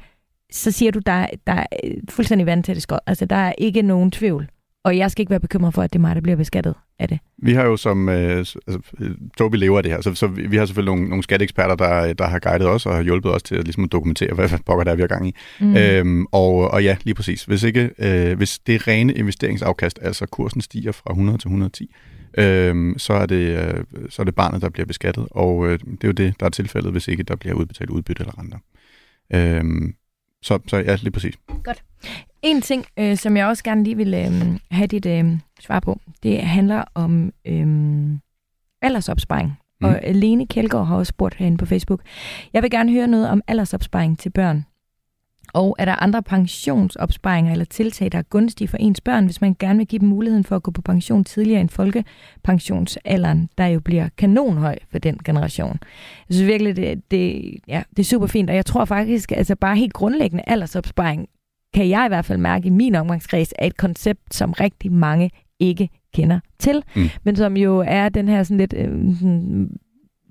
så siger du, der, er- der er fuldstændig vand til det skod. Altså, der er ikke nogen tvivl. Og jeg skal ikke være bekymret for, at det er mig, der bliver beskattet af det. Vi har jo som, øh, altså, øh, Tobi lever af det her, så, så vi har selvfølgelig nogle, nogle skatteeksperter, der, der har guidet os og har hjulpet os til at, ligesom, at dokumentere, hvad, pokker der er, vi har gang i. Mm. Øhm, og, og ja, lige præcis. Hvis, ikke, øh, hvis det er rene investeringsafkast, altså kursen stiger fra 100 til 110, øhm, så, er det, øh, så er det barnet, der bliver beskattet. Og øh, det er jo det, der er tilfældet, hvis ikke der bliver udbetalt udbytte eller renter. Øhm, så, så ja, lige præcis. En ting, øh, som jeg også gerne lige vil øh, have dit øh, svar på, det handler om øh, aldersopsparing. Mm. Og Lene Kjeldgaard har også spurgt herinde på Facebook. Jeg vil gerne høre noget om aldersopsparing til børn. Og er der andre pensionsopsparinger eller tiltag, der er gunstige for ens børn, hvis man gerne vil give dem muligheden for at gå på pension tidligere end folkepensionsalderen, der jo bliver kanonhøj for den generation? Jeg synes virkelig, det, det, ja, det er super fint, og jeg tror faktisk, altså bare helt grundlæggende aldersopsparing kan jeg i hvert fald mærke i min omgangskreds, er et koncept, som rigtig mange ikke kender til, Mm. men som jo er den her sådan lidt øh, sådan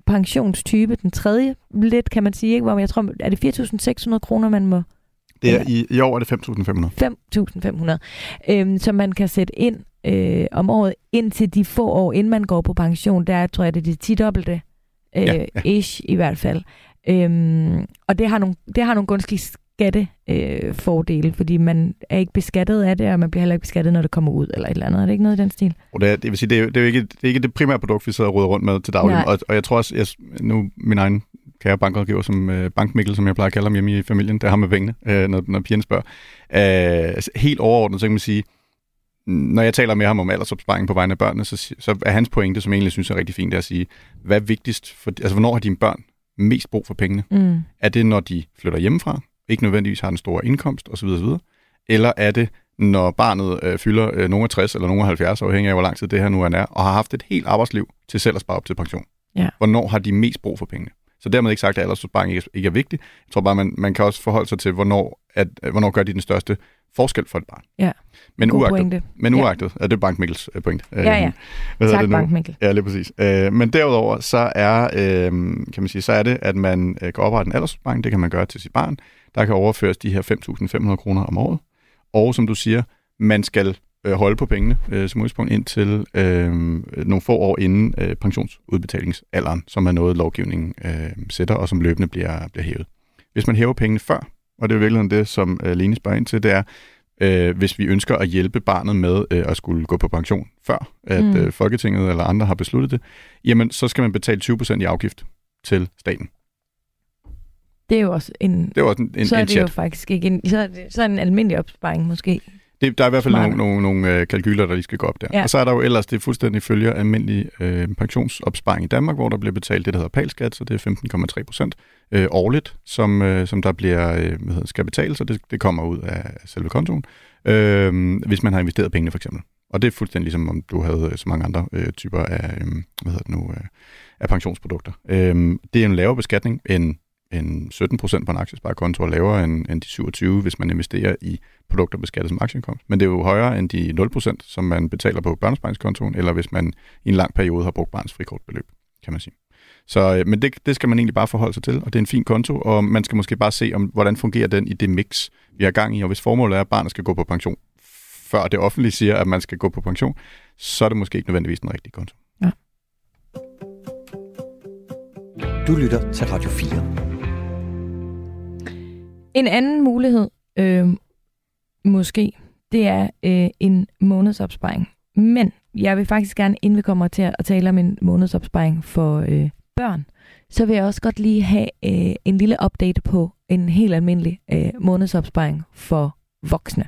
pensionstype, den tredje lidt, kan man sige, ikke? hvor jeg tror, er det 4.600 kroner, man må Det er, i, I år er det 5.500. 5.500, øhm, som man kan sætte ind øh, om året, indtil de få år, inden man går på pension. Der tror jeg, det er det 10 dobbelte, øh, ja. ja. ish i hvert fald. Øhm, og det har nogle, det har nogle gunstige skattefordele, øh, fordi man er ikke beskattet af det, og man bliver heller ikke beskattet, når det kommer ud, eller et eller andet. Er det ikke noget i den stil? Og det, er, det vil sige, det er, det er jo ikke, det er ikke det primære produkt, vi sidder og ruder rundt med til daglig. Nej. Og, og jeg tror også, jeg, nu min egen kære bankrådgiver, som øh, bankmikkel, som jeg plejer at kalde ham hjemme i familien, det har med pengene, øh, når, når pigerne spørger. Øh, altså, helt overordnet, så kan man sige, når jeg taler med ham om aldersopsparing på vegne af børnene, så, så er hans pointe, som jeg egentlig synes er rigtig fint, det er at sige, hvad er vigtigst, for, altså hvornår har dine børn mest brug for pengene? Mm. Er det, når de flytter hjemmefra, ikke nødvendigvis har en stor indkomst osv. osv. Eller er det, når barnet øh, fylder øh, nogle af 60 eller nogle af 70, afhængig af, hvor lang tid det her nu er, og har haft et helt arbejdsliv til selv at spare op til pension? Ja. Hvornår har de mest brug for pengene? Så dermed ikke sagt, at aldersopsparing ikke, ikke er vigtig. Jeg tror bare, man, man kan også forholde sig til, hvornår, at, øh, hvornår gør de den største forskel for et barn. Ja. Men God uagtet, pointe. men Ja. uagtet er det Bank Mikkels øh, point. Ja, ja. Øh, hvad Tak, det nu? Bank Mikkel. Ja, lige præcis. Øh, men derudover, så er, øh, kan man sige, så er det, at man kan oprette en aldersopsparing. Det kan man gøre til sit barn. Der kan overføres de her 5.500 kroner om året. Og som du siger, man skal øh, holde på pengene øh, som udgangspunkt indtil øh, nogle få år inden øh, pensionsudbetalingsalderen, som er noget, lovgivningen øh, sætter, og som løbende bliver, bliver hævet. Hvis man hæver pengene før, og det er i virkeligheden det, som øh, Lene spørger ind til, det er, øh, hvis vi ønsker at hjælpe barnet med øh, at skulle gå på pension før, at mm. øh, Folketinget eller andre har besluttet det, jamen så skal man betale 20% i afgift til staten. Det er jo også en... Det er jo også en, en, så er en det jo chat. faktisk ikke en, så er det, så er det en almindelig opsparing måske. Det, der er i hvert fald Smart. nogle, nogle, nogle øh, kalkyler, der lige skal gå op der. Ja. Og så er der jo ellers, det fuldstændig følger almindelig øh, pensionsopsparing i Danmark, hvor der bliver betalt det, der hedder palskat, så det er 15,3 procent øh, årligt, som, øh, som der bliver, øh, hvad hedder, skal betales, og det, det kommer ud af selve kontoen, øh, hvis man har investeret pengene for eksempel. Og det er fuldstændig ligesom, om du havde øh, så mange andre øh, typer af, øh, hvad hedder det nu, øh, af pensionsprodukter. Øh, det er en lavere beskatning end, end 17 procent på en aktiesparekonto, og lavere end, end de 27, hvis man investerer i produkter beskattet som aktieindkomst. Men det er jo højere end de 0%, som man betaler på børnesparingskontoen, eller hvis man i en lang periode har brugt barns frikortbeløb, kan man sige. Så, øh, men det, det skal man egentlig bare forholde sig til, og det er en fin konto, og man skal måske bare se, om, hvordan fungerer den i det mix, vi har gang i. Og hvis formålet er, at barnet skal gå på pension, før det offentlige siger, at man skal gå på pension, så er det måske ikke nødvendigvis den rigtige konto. Du lytter til Radio 4. En anden mulighed, øh, måske, det er øh, en månedsopsparing. Men jeg vil faktisk gerne, inden vi kommer til at tale om en månedsopsparing for øh, børn, så vil jeg også godt lige have øh, en lille update på en helt almindelig øh, månedsopsparing for voksne.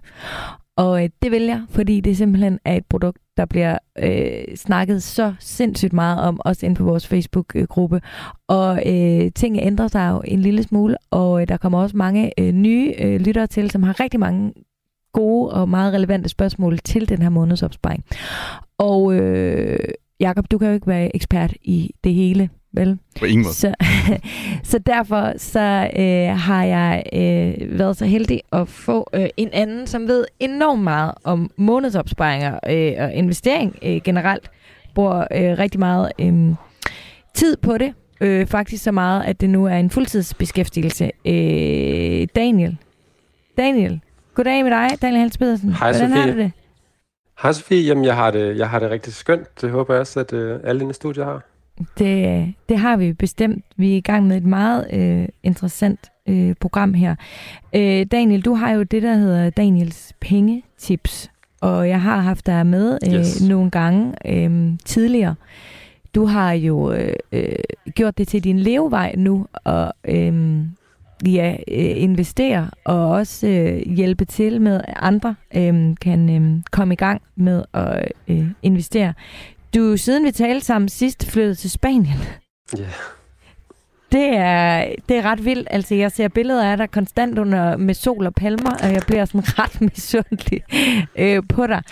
Og øh, det vil jeg, fordi det simpelthen er et produkt, der bliver øh, snakket så sindssygt meget om, også inde på vores Facebook-gruppe. Og øh, ting ændrer sig jo en lille smule, og øh, der kommer også mange øh, nye øh, lyttere til, som har rigtig mange gode og meget relevante spørgsmål til den her månedsopsparing. Og øh, Jakob, du kan jo ikke være ekspert i det hele, vel? På ingen måde. Så, så derfor så øh, har jeg øh, været så heldig at få øh, en anden, som ved enormt meget om månedsopsparinger øh, og investering øh, generelt. Bruger øh, rigtig meget øh, tid på det. Øh, faktisk så meget, at det nu er en fuldtidsbeskæftigelse. Øh, Daniel. Daniel. Goddag med dig, Daniel Hans Pedersen. Hej, Hvordan har Sofie. du det? Hej Sofie, jamen jeg har det, jeg har det rigtig skønt. Det håber jeg også, at øh, alle i studiet har. Det, det har vi bestemt. Vi er i gang med et meget øh, interessant øh, program her. Øh, Daniel, du har jo det, der hedder Daniels pengetips, og jeg har haft dig med øh, Yes. nogle gange øh, tidligere. Du har jo øh, øh, gjort det til din levevej nu, og øh, ja, øh, investere og også øh, hjælpe til med, at andre øh, kan øh, komme i gang med at øh, investere. Du er siden vi talte sammen sidst flyttet til Spanien. Ja. Det er, det er ret vildt. Altså, jeg ser billeder af dig konstant under med sol og palmer, og jeg bliver sådan ret misundelig øh, på dig.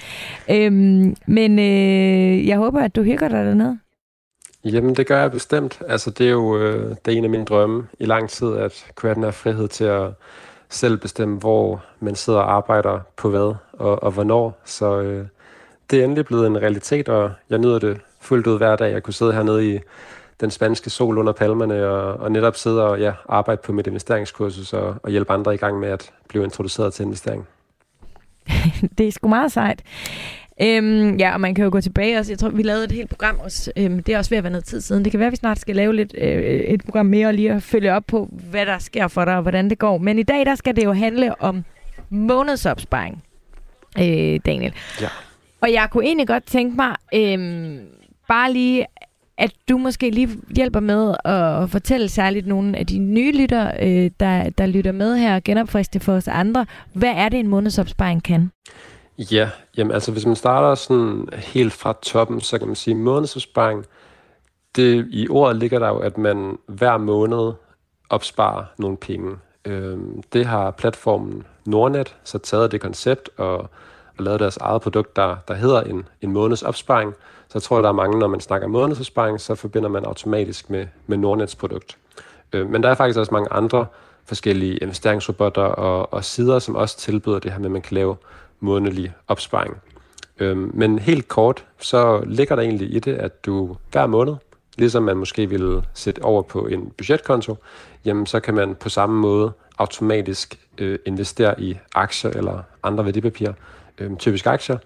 Øhm, men øh, jeg håber, at du hygger dig dernede. Jamen det gør jeg bestemt. Altså det er jo øh, det er en af mine drømme i lang tid, at kunne have den her frihed til at selv bestemme, hvor man sidder og arbejder på hvad og, og hvornår. Så øh, det er endelig blevet en realitet, og jeg nyder det fuldt ud hver dag. Jeg kunne sidde hernede i den spanske sol under palmerne, og, og netop sidde og ja, arbejde på mit investeringskursus og, og hjælpe andre i gang med at blive introduceret til investering. det er sgu meget sejt. Øhm, ja, og man kan jo gå tilbage også. Jeg tror, vi lavede et helt program også. Øhm, det er også ved at være noget tid siden. Det kan være, at vi snart skal lave lidt, øh, et program mere og lige at følge op på, hvad der sker for dig og hvordan det går. Men i dag, der skal det jo handle om månedsopsparing, øh, Daniel. Ja. Og jeg kunne egentlig godt tænke mig, øhm, bare lige, at du måske lige hjælper med at fortælle særligt nogle af de nye lytter, øh, der, der lytter med her, og genopfriske for os andre. Hvad er det, en månedsopsparing kan? Ja, jamen altså hvis man starter sådan helt fra toppen, så kan man sige, månedsopsparing, det, i ordet ligger der jo, at man hver måned opsparer nogle penge. Øhm, det har platformen Nordnet så taget det koncept og, og lavet deres eget produkt, der, der hedder en, en måneds opsparing. Så jeg tror, der er mange, når man snakker månedsopsparing, så forbinder man automatisk med, med Nordnets produkt. Øh, men der er faktisk også mange andre forskellige investeringsrobotter og, og sider, som også tilbyder det her med, at man kan lave månedlig opsparing. Øh, men helt kort, så ligger der egentlig i det, at du hver måned, ligesom man måske ville sætte over på en budgetkonto, jamen så kan man på samme måde automatisk øh, investere i aktier eller andre værdipapirer, øh, typisk aktier,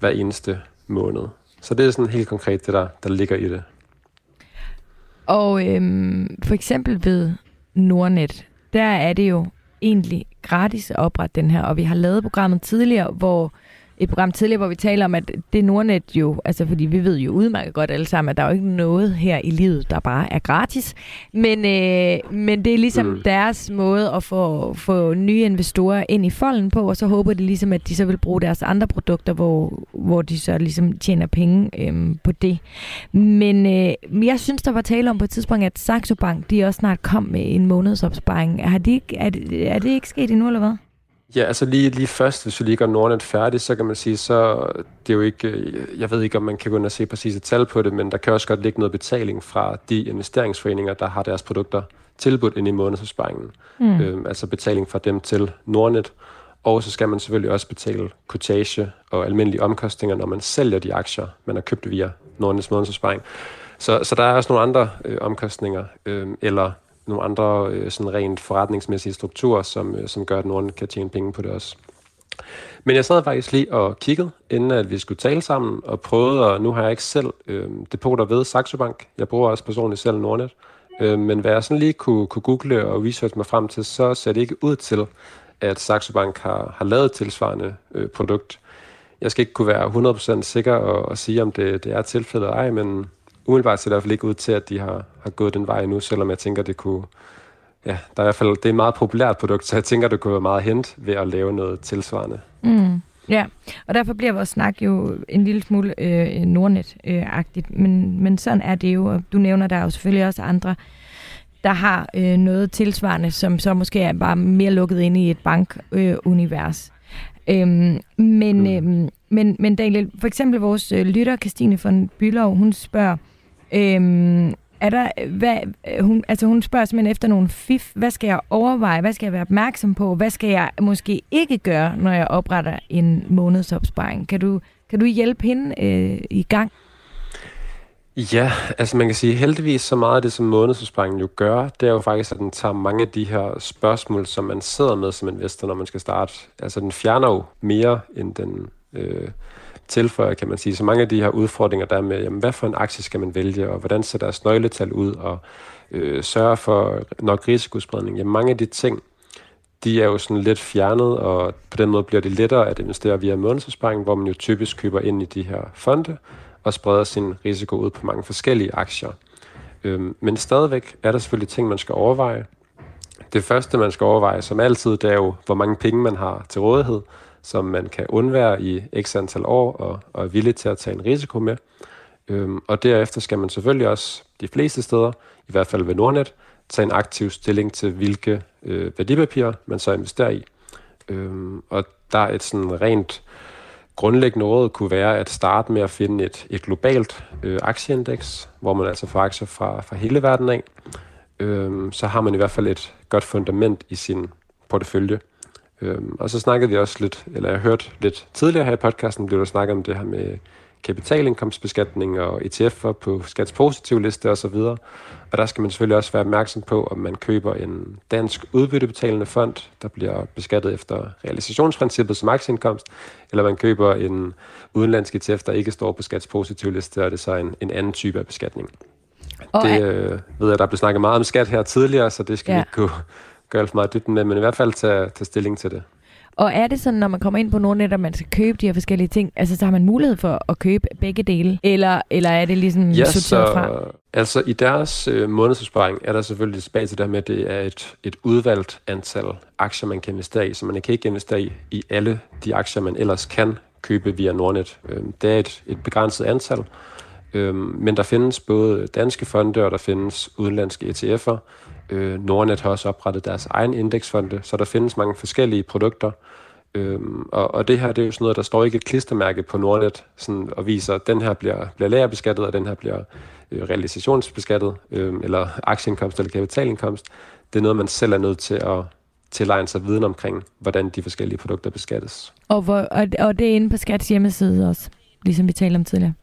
hver eneste måned. Så det er sådan helt konkret det, der, der ligger i det. Og øhm, for eksempel ved Nordnet, der er det jo egentlig gratis at oprette den her, og vi har lavet programmet tidligere, hvor et program tidligere, hvor vi taler om, at det Nordnet jo, altså fordi vi ved jo udmærket godt alle sammen, at der er jo ikke noget her i livet, der bare er gratis. Men, øh, men det er ligesom mm. deres måde at få, få nye investorer ind i folden på, og så håber de ligesom, at de så vil bruge deres andre produkter, hvor, hvor de så ligesom tjener penge øh, på det. Men øh, jeg synes, der var tale om på et tidspunkt, at Saxo Bank, de også snart kom med en månedsopsparing. Har de ikke, er, det, er det ikke sket endnu, eller hvad? Ja, altså lige, lige først, hvis vi lige gør Nordnet færdig, så kan man sige, så det er jo ikke, jeg ved ikke, om man kan gå ind og se præcis et tal på det, men der kan også godt ligge noget betaling fra de investeringsforeninger, der har deres produkter tilbudt ind i månedsopsparingen. Mm. Øhm, altså betaling fra dem til Nordnet. Og så skal man selvfølgelig også betale kortage og almindelige omkostninger, når man sælger de aktier, man har købt via Nordnets månedsopsparing. Så, så der er også nogle andre øh, omkostninger, øh, eller nogle andre øh, sådan rent forretningsmæssige strukturer, som, øh, som gør, at nogen kan tjene penge på det også. Men jeg sad faktisk lige og kiggede, inden at vi skulle tale sammen, og prøvede, og nu har jeg ikke selv øh, depoter ved Saxo Bank. Jeg bruger også personligt selv Nordnet. Øh, men hvad jeg sådan lige kunne, kunne google og research mig frem til, så ser det ikke ud til, at Saxo Bank har, har lavet et tilsvarende øh, produkt. Jeg skal ikke kunne være 100% sikker og, og sige, om det, det er tilfældet eller ej, men umiddelbart ser det i hvert fald ikke ud til, at de har, har gået den vej nu, selvom jeg tænker, det kunne... Ja, der er i hvert fald, det er et meget populært produkt, så jeg tænker, det kunne være meget hent ved at lave noget tilsvarende. Mm. Ja, og derfor bliver vores snak jo en lille smule øh, Nordnet-agtigt, men, men sådan er det jo. Du nævner der jo selvfølgelig også andre, der har øh, noget tilsvarende, som så måske er bare mere lukket ind i et bankunivers. Øh, øhm, men, mm. øhm, men, men Daniel, for eksempel vores øh, lytter, Christine von Bylov, hun spørger, øhm, er der, hvad, hun, altså hun spørger simpelthen efter nogle fif. Hvad skal jeg overveje? Hvad skal jeg være opmærksom på? Hvad skal jeg måske ikke gøre, når jeg opretter en månedsopsparing? Kan du, kan du hjælpe hende øh, i gang? Ja, altså man kan sige heldigvis så meget af det, som månedsopsparingen jo gør, det er jo faktisk, at den tager mange af de her spørgsmål, som man sidder med som investor, når man skal starte. Altså den fjerner jo mere, end den øh, tilføjer, kan man sige. Så mange af de her udfordringer, der er med, jamen, hvad for en aktie skal man vælge, og hvordan ser deres nøgletal ud, og øh, sørge for nok risikospredning. Jamen, mange af de ting, de er jo sådan lidt fjernet, og på den måde bliver det lettere at investere via månedsopsparing, hvor man jo typisk køber ind i de her fonde, og spreder sin risiko ud på mange forskellige aktier. Øhm, men stadigvæk er der selvfølgelig ting, man skal overveje. Det første, man skal overveje, som altid, det er jo, hvor mange penge man har til rådighed, som man kan undvære i x antal år og, og er villig til at tage en risiko med. Øhm, og derefter skal man selvfølgelig også de fleste steder, i hvert fald ved Nordnet, tage en aktiv stilling til, hvilke øh, værdipapirer man så investerer i. Øhm, og der er et sådan rent grundlæggende råd kunne være at starte med at finde et, et globalt øh, aktieindeks, hvor man altså får aktier fra, fra hele verden af. Øhm, så har man i hvert fald et godt fundament i sin portefølje. Øhm, og så snakkede vi også lidt, eller jeg hørte lidt tidligere her i podcasten, blev der snakket om det her med kapitalindkomstbeskatning og ETF'er på skats positiv liste osv. Og der skal man selvfølgelig også være opmærksom på, om man køber en dansk udbyttebetalende fond, der bliver beskattet efter realisationsprincippet som aktieindkomst, eller man køber en udenlandsk ETF, der ikke står på skats positiv liste, og det er så en, en anden type af beskatning. Og det øh, ved jeg, der blev snakket meget om skat her tidligere, så det skal ja. vi ikke gå, gøre for meget dybden med, men i hvert fald tage, tage stilling til det. Og er det sådan, når man kommer ind på Nordnet, at man skal købe de her forskellige ting, altså så har man mulighed for at købe begge dele, eller, eller er det ligesom ja, sorteret så, fra? Altså i deres øh, månedsopsparing er der selvfølgelig tilbage til det med, at det er et, et udvalgt antal aktier, man kan investere i, så man kan ikke investere i, i alle de aktier, man ellers kan købe via Nordnet. Øh, det er et, et begrænset antal, øh, men der findes både danske fonde, og der findes udenlandske ETF'er, Øh, Nordnet har også oprettet deres egen indeksfonde, så der findes mange forskellige produkter. Øhm, og, og det her det er jo sådan noget, der står ikke et klistermærke på Nordnet sådan, og viser, at den her bliver, bliver lagerbeskattet, og den her bliver øh, realisationsbeskattet, øh, eller aktieindkomst eller kapitalindkomst. Det er noget, man selv er nødt til at tilegne sig viden omkring, hvordan de forskellige produkter beskattes. Og, hvor, og, og det er inde på Skats hjemmeside også, ligesom vi talte om tidligere?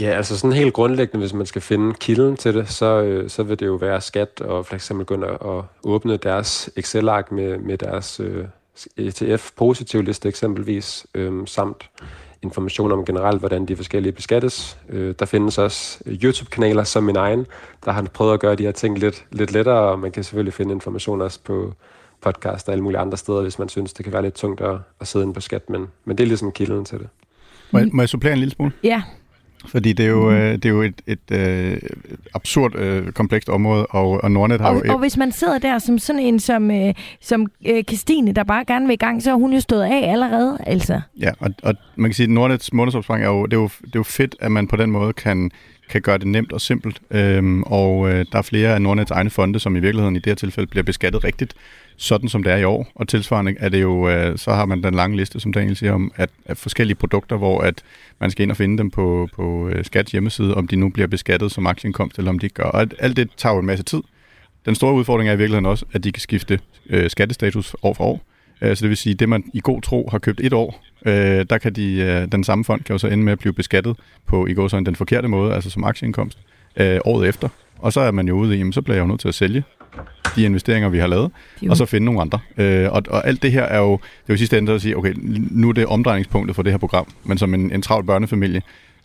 Ja, altså sådan helt grundlæggende, hvis man skal finde kilden til det, så, øh, så vil det jo være skat og for eksempel gå at åbne deres Excel-ark med, med deres øh, ETF-positiv liste eksempelvis, øh, samt information om generelt, hvordan de forskellige beskattes. Øh, der findes også YouTube-kanaler som min egen, der har prøvet at gøre de her ting lidt, lidt lettere, og man kan selvfølgelig finde information også på podcast og alle mulige andre steder, hvis man synes, det kan være lidt tungt at, at sidde inde på skat, men, men det er ligesom kilden til det. Må jeg, må jeg supplere en lille smule? Ja. Fordi det er jo, mm. øh, det er jo et, et, øh, absurd øh, komplekst område, og, og Nordnet har og, jo... Et... Og hvis man sidder der som sådan en som, øh, som øh, Christine, der bare gerne vil i gang, så har hun jo stået af allerede, altså. Ja, og, og man kan sige, at Nordnets månedsopsparing er jo, det er jo, det er jo fedt, at man på den måde kan kan gøre det nemt og simpelt. Øhm, og øh, der er flere af Nordnets egne fonde, som i virkeligheden i det her tilfælde bliver beskattet rigtigt, sådan som det er i år. Og tilsvarende er det jo, øh, så har man den lange liste, som Daniel siger, om at, at forskellige produkter, hvor at man skal ind og finde dem på, på øh, Skats hjemmeside, om de nu bliver beskattet som aktieindkomst, eller om de ikke gør. Og alt det tager jo en masse tid. Den store udfordring er i virkeligheden også, at de kan skifte øh, skattestatus år for år. Øh, så det vil sige, det man i god tro har købt et år, øh, der kan de, øh, den samme fond kan jo så ende med at blive beskattet på i går sådan den forkerte måde, altså som aktieindkomst, øh, året efter. Og så er man jo ude i, jamen, så bliver jeg jo nødt til at sælge de investeringer, vi har lavet, jo. og så finde nogle andre. Øh, og, og alt det her er jo, det er jo sidste ende at sige, okay, nu er det omdrejningspunktet for det her program, men som en, en travl børnefamilie,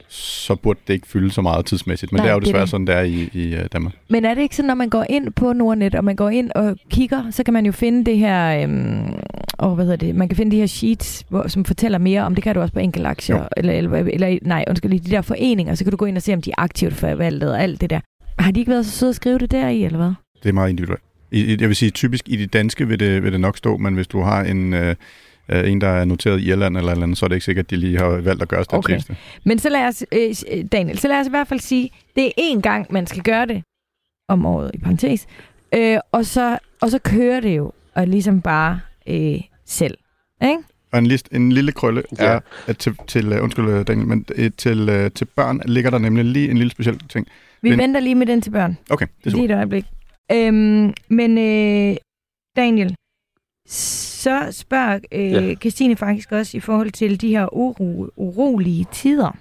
så burde det ikke fylde så meget tidsmæssigt. Men Nej, det er jo desværre det. sådan, det er i, i uh, Danmark. Men er det ikke sådan, når man går ind på Nordnet, og man går ind og kigger, så kan man jo finde det her, øhm, og hvad hedder det, man kan finde de her sheets, hvor, som fortæller mere om, det kan du også på enkelte aktier, eller, eller, eller, nej, undskyld, de der foreninger, så kan du gå ind og se, om de er aktivt forvaltet og alt det der. Har de ikke været så søde at skrive det der i, eller hvad? Det er meget individuelt. Jeg vil sige, typisk i det danske vil det, vil det nok stå, men hvis du har en... Øh, øh, en, der er noteret i Irland eller andet, så er det ikke sikkert, at de lige har valgt at gøre okay. Men så lad os, øh, Daniel, så lad os i hvert fald sige, det er én gang, man skal gøre det om året, i parentes, øh, og, så, og så kører det jo, og ligesom bare øh, selv. Ikke? Og en, list, en lille krølle ja. er, at til, til uh, undskyld Daniel, men til, uh, til børn ligger der nemlig lige en lille speciel ting. Vi men, venter lige med den til børn. Okay, det er super. Lige et øjeblik. Øhm, men øh, Daniel, så spørger øh, ja. Christine faktisk også i forhold til de her uro, urolige tider.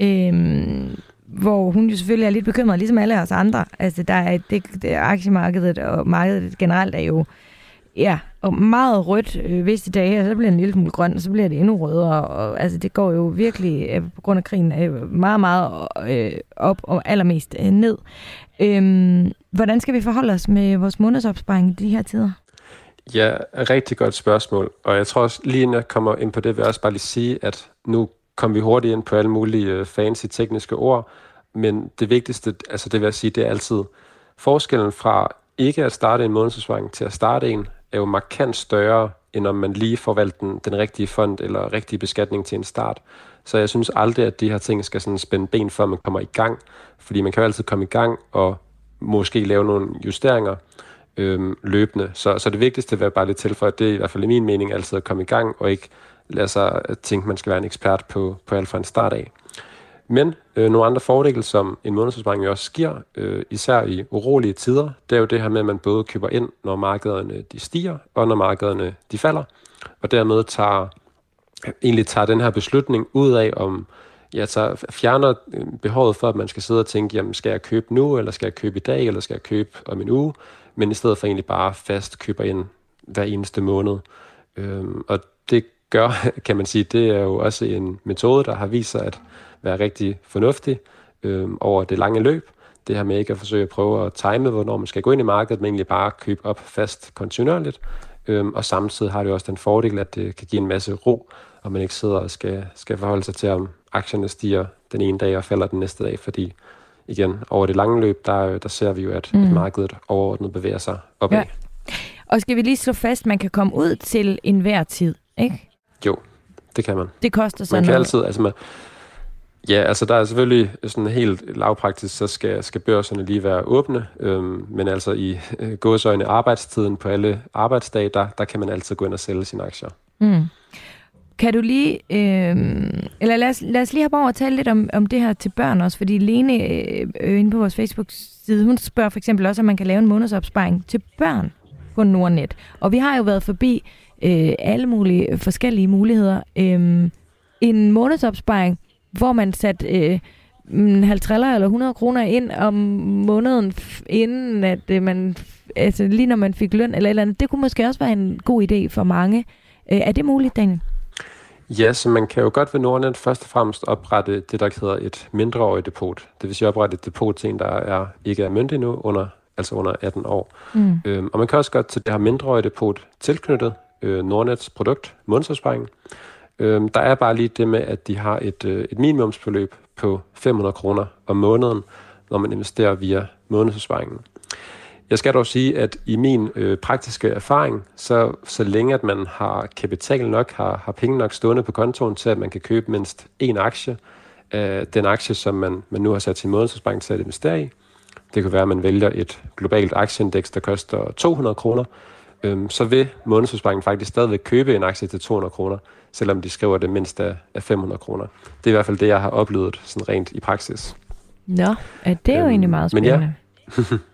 Øhm, hvor hun jo selvfølgelig er lidt bekymret, ligesom alle os andre. Altså, der er, det, det aktiemarkedet og markedet generelt er jo ja, og meget rødt øh, visse dage, og så bliver det en lille smule grønt, og så bliver det endnu rødere. Og, altså, det går jo virkelig, øh, på grund af krigen, øh, meget, meget øh, op og allermest øh, ned. Øhm, hvordan skal vi forholde os med vores månedsopsparing i de her tider? Ja, rigtig godt spørgsmål. Og jeg tror også, lige inden jeg kommer ind på det, vil jeg også bare lige sige, at nu kommer vi hurtigt ind på alle mulige øh, fancy tekniske ord, men det vigtigste, altså det vil jeg sige, det er altid forskellen fra ikke at starte en månedsopsparing til at starte en, er jo markant større, end om man lige får valgt den, den rigtige fond eller rigtige beskatning til en start. Så jeg synes aldrig, at de her ting skal sådan spænde ben, før man kommer i gang. Fordi man kan jo altid komme i gang og måske lave nogle justeringer øhm, løbende. Så, så det vigtigste vil jeg bare lidt tilføje, at det er i hvert fald i min mening altid at komme i gang, og ikke lade sig tænke, at man skal være en ekspert på, på alt fra en start af. Men øh, nogle andre fordele, som en månedsopsparing også giver, øh, især i urolige tider, det er jo det her med, at man både køber ind, når markederne de stiger, og når markederne de falder, og dermed tager egentlig tager den her beslutning ud af, om jeg så fjerner øh, behovet for, at man skal sidde og tænke, jamen skal jeg købe nu, eller skal jeg købe i dag, eller skal jeg købe om en uge, men i stedet for egentlig bare fast køber ind hver eneste måned. Øhm, og det gør, kan man sige, det er jo også en metode, der har vist sig at være rigtig fornuftig øhm, over det lange løb. Det her med ikke at forsøge at prøve at time, hvornår man skal gå ind i markedet, men egentlig bare købe op fast kontinuerligt. Øhm, og samtidig har det også den fordel, at det kan give en masse ro, og man ikke sidder og skal, skal forholde sig til, om aktierne stiger den ene dag og falder den næste dag, fordi igen, over det lange løb, der, der ser vi jo, at, mm. at markedet overordnet bevæger sig opad. Ja. Og skal vi lige slå fast, man kan komme ud til enhver tid, ikke? Jo, det kan man. Det koster så Man noget. kan altid, altså man, Ja, altså der er selvfølgelig sådan helt lavpraktisk, så skal, skal børserne lige være åbne, øhm, men altså i øh, gåsøjne arbejdstiden på alle arbejdsdage, der, der kan man altid gå ind og sælge sine aktier. Mm. Kan du lige, øh, eller lad os, lad os lige have over og tale lidt om, om det her til børn også, fordi Lene øh, øh, inde på vores Facebook-side, hun spørger for eksempel også, om man kan lave en månedsopsparing til børn på Nordnet. Og vi har jo været forbi øh, alle mulige forskellige muligheder. Øh, en månedsopsparing, hvor man satte øh, 50 eller 100 kroner ind om måneden, inden at øh, man, altså lige når man fik løn eller et eller andet, det kunne måske også være en god idé for mange. Øh, er det muligt, Daniel? Ja, så man kan jo godt ved Nordnet først og fremmest oprette det, der hedder et mindreårigt depot. Det vil sige oprette et depot til en, der er, ikke er myndig nu, under, altså under 18 år. Mm. Øhm, og man kan også godt til det her mindreårige depot tilknyttet øh, Nordnets produkt, månedsopsparing. Øhm, der er bare lige det med, at de har et, øh, et minimumsbeløb på 500 kroner om måneden, når man investerer via månedsopsparingen. Jeg skal dog sige, at i min øh, praktiske erfaring, så, så længe at man har kapital nok, har, har penge nok stående på kontoen til, at man kan købe mindst én aktie af den aktie, som man, man nu har sat sin månedsopsparing til at investere i. Det kan være, at man vælger et globalt aktieindeks, der koster 200 kroner, øhm, så vil månedsopsparingen faktisk stadigvæk købe en aktie til 200 kroner, selvom de skriver det mindst af, af 500 kroner. Det er i hvert fald det, jeg har oplevet sådan rent i praksis. Nå, ja, det er jo øhm, egentlig meget spændende. Men ja.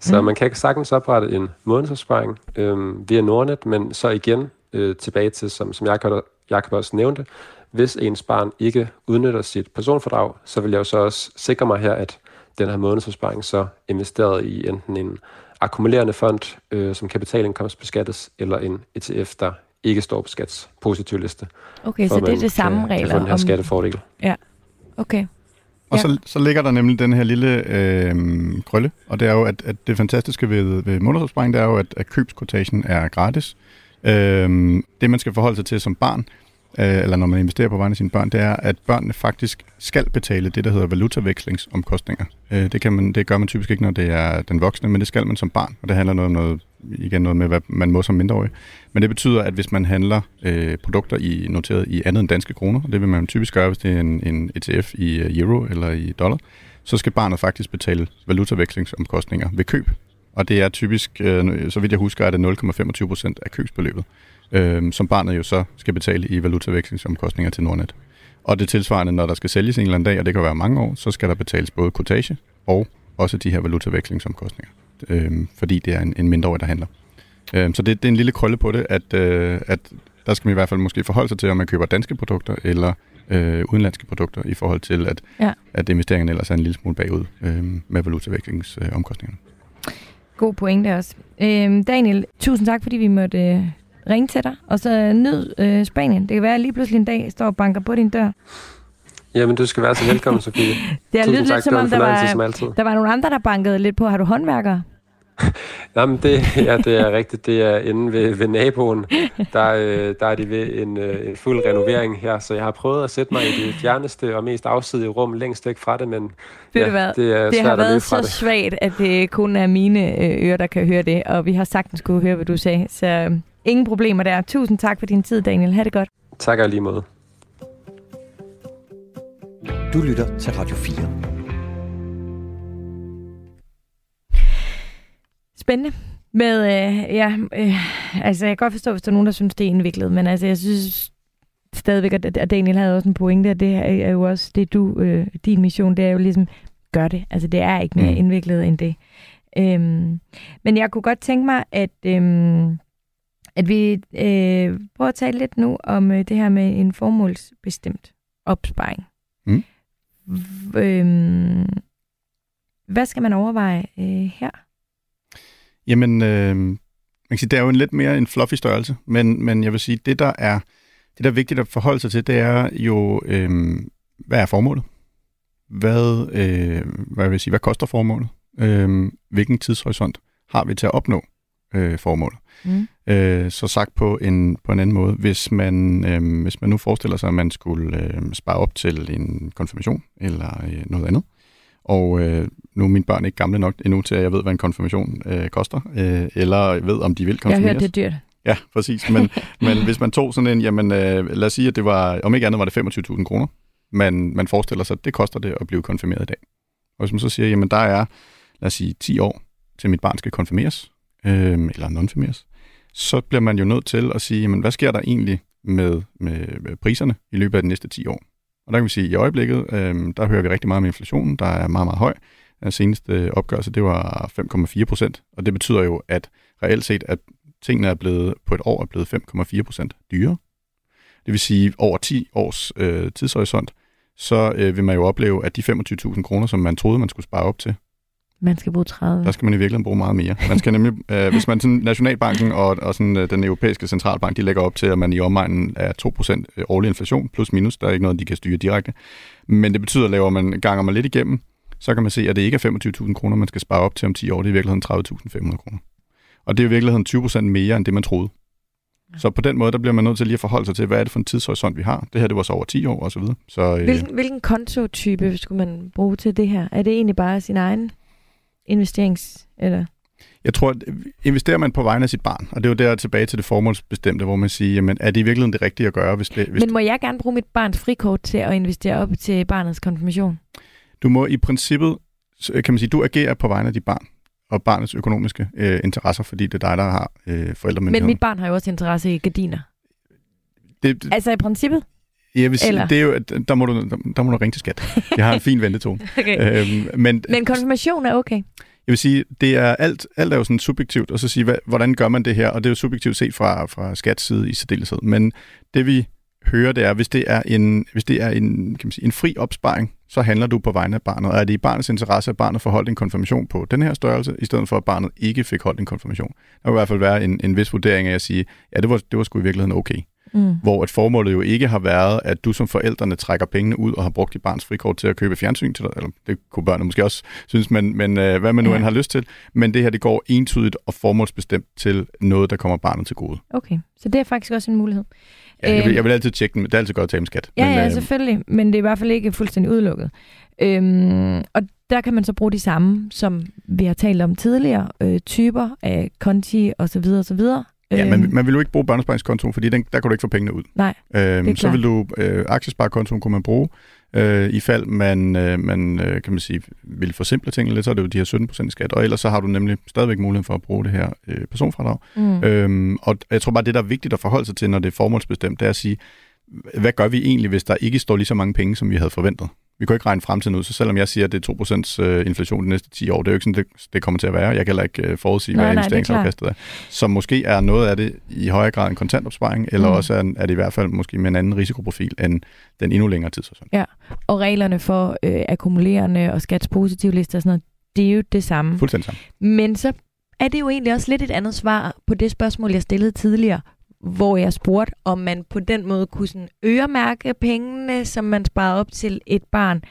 så mm. man kan sagtens oprette en månedsopsparing øhm, via Nordnet, men så igen øh, tilbage til, som, som Jacob, Jacob også nævnte, hvis ens barn ikke udnytter sit personfordrag, så vil jeg jo så også sikre mig her, at den her månedsopsparing så investeret i enten en akkumulerende fond, øh, som kapitalindkomstbeskattes, eller en ETF, der ikke står på skats positiv liste. Okay, så det er det samme regler? Kan få den her om... skattefordel. Ja, okay. Og ja. så, så ligger der nemlig den her lille øh, krølle, og det er jo, at, at det fantastiske ved, ved månedsopsparing, det er jo, at, at købskvotagen er gratis. Øh, det, man skal forholde sig til som barn, øh, eller når man investerer på vegne af sine børn, det er, at børnene faktisk skal betale det, der hedder valutavekslingsomkostninger. Øh, det, kan man, det gør man typisk ikke, når det er den voksne, men det skal man som barn, og det handler noget om noget, igen noget med, hvad man må som mindreårig. Men det betyder, at hvis man handler øh, produkter i, noteret i andet end danske kroner, og det vil man typisk gøre, hvis det er en, en ETF i øh, euro eller i dollar, så skal barnet faktisk betale valutavekslingsomkostninger ved køb. Og det er typisk, øh, så vidt jeg husker, er det 0,25 procent af købsbeløbet øh, som barnet jo så skal betale i valutavekslingsomkostninger til Nordnet. Og det tilsvarende, når der skal sælges en eller anden dag, og det kan være mange år, så skal der betales både kortage og også de her valutavekslingsomkostninger, øh, fordi det er en, en mindreårig, der handler. Øh, så det, det er en lille krølle på det, at, øh, at der skal man i hvert fald måske forholde sig til, om man køber danske produkter eller øh, udenlandske produkter, i forhold til, at, ja. at investeringerne ellers er en lille smule bagud øh, med valutavekslingsomkostningerne. God pointe også. Øh, Daniel, tusind tak, fordi vi måtte øh, ringe til dig, og så nyd øh, Spanien. Det kan være, at lige pludselig en dag står og banker på din dør. Jamen, du skal være så velkommen, Sofie. det har lyttet lidt, som om der var, der var nogle andre, der bankede lidt på. Har du håndværkere? Jamen, det, ja, det er rigtigt. Det er inde ved, ved naboen. Der, øh, der er de ved en, øh, en fuld renovering her, så jeg har prøvet at sætte mig i det fjerneste og mest afsidige rum længst væk fra det, men ja, det, det er det har været så det. svagt, at det kun er mine øh, ører, der kan høre det, og vi har sagtens kunne høre, hvad du sagde. Så Ingen problemer der. Tusind tak for din tid, Daniel. Ha' det godt. Tak og lige måde. Du lytter til Radio 4. Spændende. Med, øh, ja, øh, altså jeg kan godt forstå, hvis der er nogen, der synes, det er indviklet, men altså jeg synes stadigvæk, at Daniel havde også en pointe, at det er jo også det, du, øh, din mission, det er jo ligesom, gør det. Altså det er ikke mere mm. indviklet end det. Øhm, men jeg kunne godt tænke mig, at øhm, at vi øh, prøver at tale lidt nu om øh, det her med en formålsbestemt opsparing. Mm. Øhm, hvad skal man overveje øh, her? Jamen, øh, man kan sige, det er jo en lidt mere en fluffy størrelse, men, men jeg vil sige, det der er det der er vigtigt at forholde sig til, det er jo, øh, hvad er formålet? Hvad, øh, hvad vil jeg sige, hvad koster formålet? Øh, hvilken tidshorisont har vi til at opnå øh, formålet? Mm. Øh, så sagt på en, på en anden måde, hvis man, øh, hvis man nu forestiller sig, at man skulle øh, spare op til en konfirmation eller øh, noget andet, og øh, nu er mine børn ikke gamle nok endnu til, at jeg ved, hvad en konfirmation øh, koster, øh, eller ved, om de vil Jeg konfirmeres. hørt, det er dyrt. Ja, præcis. Men, men hvis man tog sådan en, jamen øh, lad os sige, at det var, om ikke andet var det 25.000 kroner, man, man forestiller sig, at det koster det at blive konfirmeret i dag. Og hvis man så siger, jamen der er, lad os sige, 10 år til mit barn skal konfirmeres, øh, eller nonfirmeres, så bliver man jo nødt til at sige, jamen hvad sker der egentlig med, med, med priserne i løbet af de næste 10 år? Og der kan vi sige, at i øjeblikket, øh, der hører vi rigtig meget om inflationen, der er meget, meget høj. Den seneste øh, opgørelse, det var 5,4 procent, og det betyder jo, at reelt set, at tingene er blevet på et år er blevet 5,4 procent dyrere. Det vil sige, over 10 års øh, tidshorisont, så øh, vil man jo opleve, at de 25.000 kroner, som man troede, man skulle spare op til, man skal bruge 30. der skal man i virkeligheden bruge meget mere. Man skal nemlig, øh, hvis man sådan Nationalbanken og, og sådan, øh, den europæiske centralbank, de lægger op til, at man i omegnen er 2% årlig inflation, plus minus, der er ikke noget, de kan styre direkte. Men det betyder, at laver man, ganger man lidt igennem, så kan man se, at det ikke er 25.000 kroner, man skal spare op til om 10 år, det er i virkeligheden 30.500 kroner. Og det er i virkeligheden 20% mere, end det man troede. Så på den måde, der bliver man nødt til lige at forholde sig til, hvad er det for en tidshorisont, vi har. Det her, det var så over 10 år og så videre. Så, øh, Hvilken, hvilken kontotype skulle man bruge til det her? Er det egentlig bare sin egen investerings... Eller? Jeg tror, at investerer man på vegne af sit barn, og det er jo der tilbage til det formålsbestemte, hvor man siger, jamen, er det i virkeligheden det rigtige at gøre? Hvis det, hvis Men må jeg gerne bruge mit barns frikort til at investere op til barnets konfirmation? Du må i princippet, kan man sige, du agerer på vegne af dit barn og barnets økonomiske øh, interesser, fordi det er dig, der har øh, forældremyndigheden. Men mit barn har jo også interesse i gardiner. det, det, Altså i princippet? Jeg vil sige, eller- det er jo, der må, du, der, der må du ringe til skat. Jeg har en fin ventetone. Okay. øhm, men, Men konfirmation er okay. Jeg vil sige, det er alt, alt er jo sådan subjektivt, og så sige, hvad, hvordan gør man det her? Og det er jo subjektivt set fra, fra skats side i særdeleshed. Men det vi hører, det er, hvis det er en, hvis det er en, kan man sige, en fri opsparing, så handler du på vegne af barnet. Og er det i barnets interesse, at barnet får holdt en konfirmation på den her størrelse, i stedet for at barnet ikke fik holdt en konfirmation? Der vil i hvert fald være en, en vis vurdering af at sige, ja, det var, det var sgu i virkeligheden okay. Mm. Hvor et formålet jo ikke har været, at du som forældrene trækker pengene ud og har brugt dit barns frikort til at købe fjernsyn til dig. Eller det kunne børnene måske også synes, men, men øh, hvad man nu Ja. end har lyst til. Men det her, det går entydigt og formålsbestemt til noget, der kommer barnet til gode. Okay, så det er faktisk også en mulighed. Ja, jeg, vil, Øhm. jeg vil altid tjekke den, det er altid godt at tale med skat. Ja, men, ja, øh, selvfølgelig, men det er i hvert fald ikke fuldstændig udelukket. Øhm, og der kan man så bruge de samme, som vi har talt om tidligere, øh, typer af konti og så Ja, Øhm, man, man vil jo ikke bruge børnesparingskontoen, fordi den, der kan du ikke få pengene ud. Nej, Øhm, så vil du, øh, aktiesparekontoen kunne man bruge, øh, i fald man, øh, man øh, kan man sige, vil forsimple tingene lidt, så er det jo de her 17% i skat, og ellers så har du nemlig stadigvæk muligheden for at bruge det her øh, personfradrag. Mm. Øhm, og jeg tror bare, det der er vigtigt at forholde sig til, når det er formålsbestemt, det er at sige, hvad gør vi egentlig, hvis der ikke står lige så mange penge, som vi havde forventet? Vi kan ikke regne fremtiden ud, så selvom jeg siger, at det er 2% øh, inflation de næste 10 år, det er jo ikke sådan, det, det kommer til at være. Jeg kan heller ikke øh, forudsige, Nej, hvad er investeringsafkastet er. Så måske er noget af det i højere grad en kontantopsparing, eller Mm. også er, er det i hvert fald måske med en anden risikoprofil end den endnu længere tidshorisont. Og reglerne for øh, akkumulerende og skats positive lister og sådan noget, det er jo det samme. Fuldstændig sammen. Men så er det jo egentlig også lidt et andet svar på det spørgsmål, jeg stillede tidligere, hvor jeg spurgte, om man på den måde kunne sådan øremærke pengene, som man sparer op til et barn.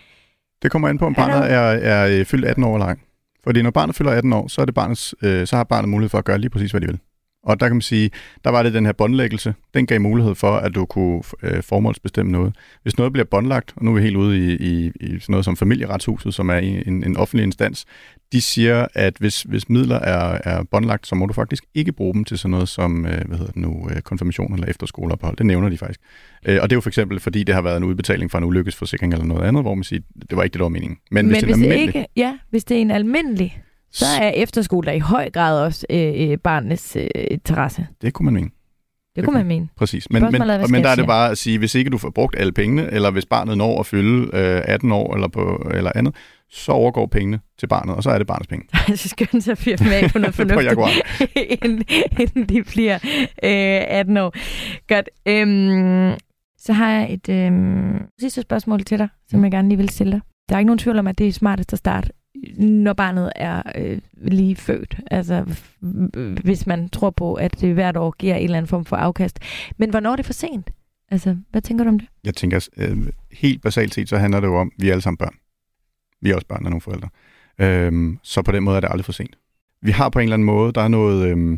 Det kommer an på, om barnet er, er øh, fyldt 18 år eller ej. Fordi når barnet fylder 18 år, så, er det barnets, øh, så har barnet mulighed for at gøre lige præcis, hvad de vil. Og der kan man sige, der var det den her båndlæggelse, den gav mulighed for, at du kunne øh, formålsbestemme noget. Hvis noget bliver båndlagt, og nu er vi helt ude i, i, i sådan noget som familieretshuset, som er en, en offentlig instans, de siger, at hvis, hvis midler er, er båndlagt, så må du faktisk ikke bruge dem til sådan noget som øh, hvad hedder det nu, øh, konfirmation eller efterskoleophold. Det nævner de faktisk. Øh, og det er jo for eksempel, fordi det har været en udbetaling fra en ulykkesforsikring eller noget andet, hvor man siger, det var ikke det, der var meningen. Men, Men hvis, hvis, det er det almindelig, ikke, ja, hvis det er en almindelig, så er efterskole der i høj grad også øh, øh, barnets øh, interesse. det kunne man mene. Det kunne man mene. Præcis. Men, men, er, men der er det bare at sige, hvis ikke du får brugt alle pengene, eller hvis barnet når at fylde øh, 18 år eller, på, eller andet, så overgår pengene til barnet, og så er det barnets penge. så skønt sig at fyre dem af på noget På fornuftigt, inden, inden de bliver øh, 18 år. Godt. Øhm, så har jeg et øhm, sidste spørgsmål til dig, som jeg gerne lige vil stille dig. Der er ikke nogen tvivl om, at det er smartest at starte, når barnet er øh, lige født. Altså, hvis man tror på, at det hvert år giver en eller anden form for afkast. Men hvornår er det for sent? Altså, hvad tænker du om det? Jeg tænker, øh, helt basalt set, så handler det jo om, at vi er alle sammen børn. Vi er også børn af nogle forældre. Øh, så på den måde er det aldrig for sent. Vi har på en eller anden måde, der er noget, Øh,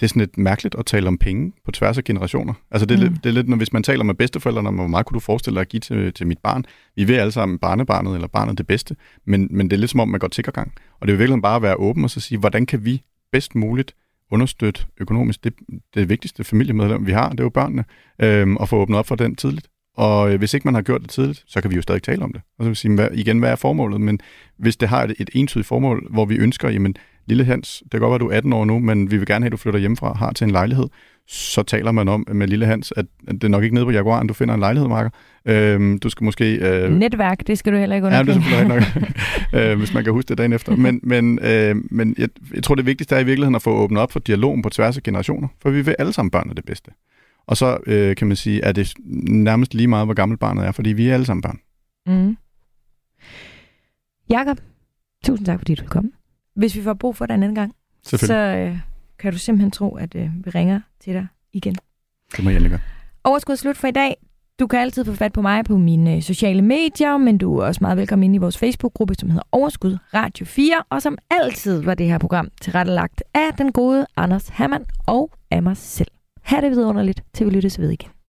det er sådan lidt mærkeligt at tale om penge på tværs af generationer. Altså det er, Mm. lidt, det er lidt, når hvis man taler med bedsteforældrene om, hvor meget kunne du forestille dig at give til, til mit barn. Vi vil alle sammen barnebarnet eller barnet det bedste, men, men det er lidt som om, man går tiggergang. Og det er jo virkelig bare at være åben og så sige, hvordan kan vi bedst muligt understøtte økonomisk det, det vigtigste familiemedlem, vi har, det er jo børnene, øhm, og få åbnet op for den tidligt. Og øh, hvis ikke man har gjort det tidligt, så kan vi jo stadig tale om det. Og så vil sige, hvad, igen, hvad er formålet? Men hvis det har et, et entydigt formål, hvor vi ønsker, jamen, lille Hans, det kan godt være, du er 18 år nu, men vi vil gerne have, at du flytter hjemmefra har til en lejlighed, så taler man om med lille Hans, at det er nok ikke nede på Jaguaren, du finder en lejlighed, Marker. Øhm, du skal måske... Øh, Netværk, det skal du heller ikke Ja, det er underkende. selvfølgelig nok, øh, hvis man kan huske det dagen efter. Men, men, øh, men jeg, jeg tror, det vigtigste er i virkeligheden at få åbnet op for dialogen på tværs af generationer, for vi vil alle sammen børnene det bedste. Og så øh, kan man sige, at det nærmest lige meget, hvor gammelt barnet er, fordi vi er alle sammen børn. Mm. Jakob, tusind tak, fordi du kom. Hvis vi får brug for dig en anden gang, så øh, kan du simpelthen tro, at øh, vi ringer til dig igen. Det må jeg gøre. Overskud er slut for i dag. Du kan altid få fat på mig på mine øh, sociale medier, men du er også meget velkommen ind i vores Facebook-gruppe, som hedder Overskud Radio 4, og som altid var det her program tilrettelagt af den gode Anders Hammann og af mig selv. Ha' det vidunderligt, til vi lyttes ved igen.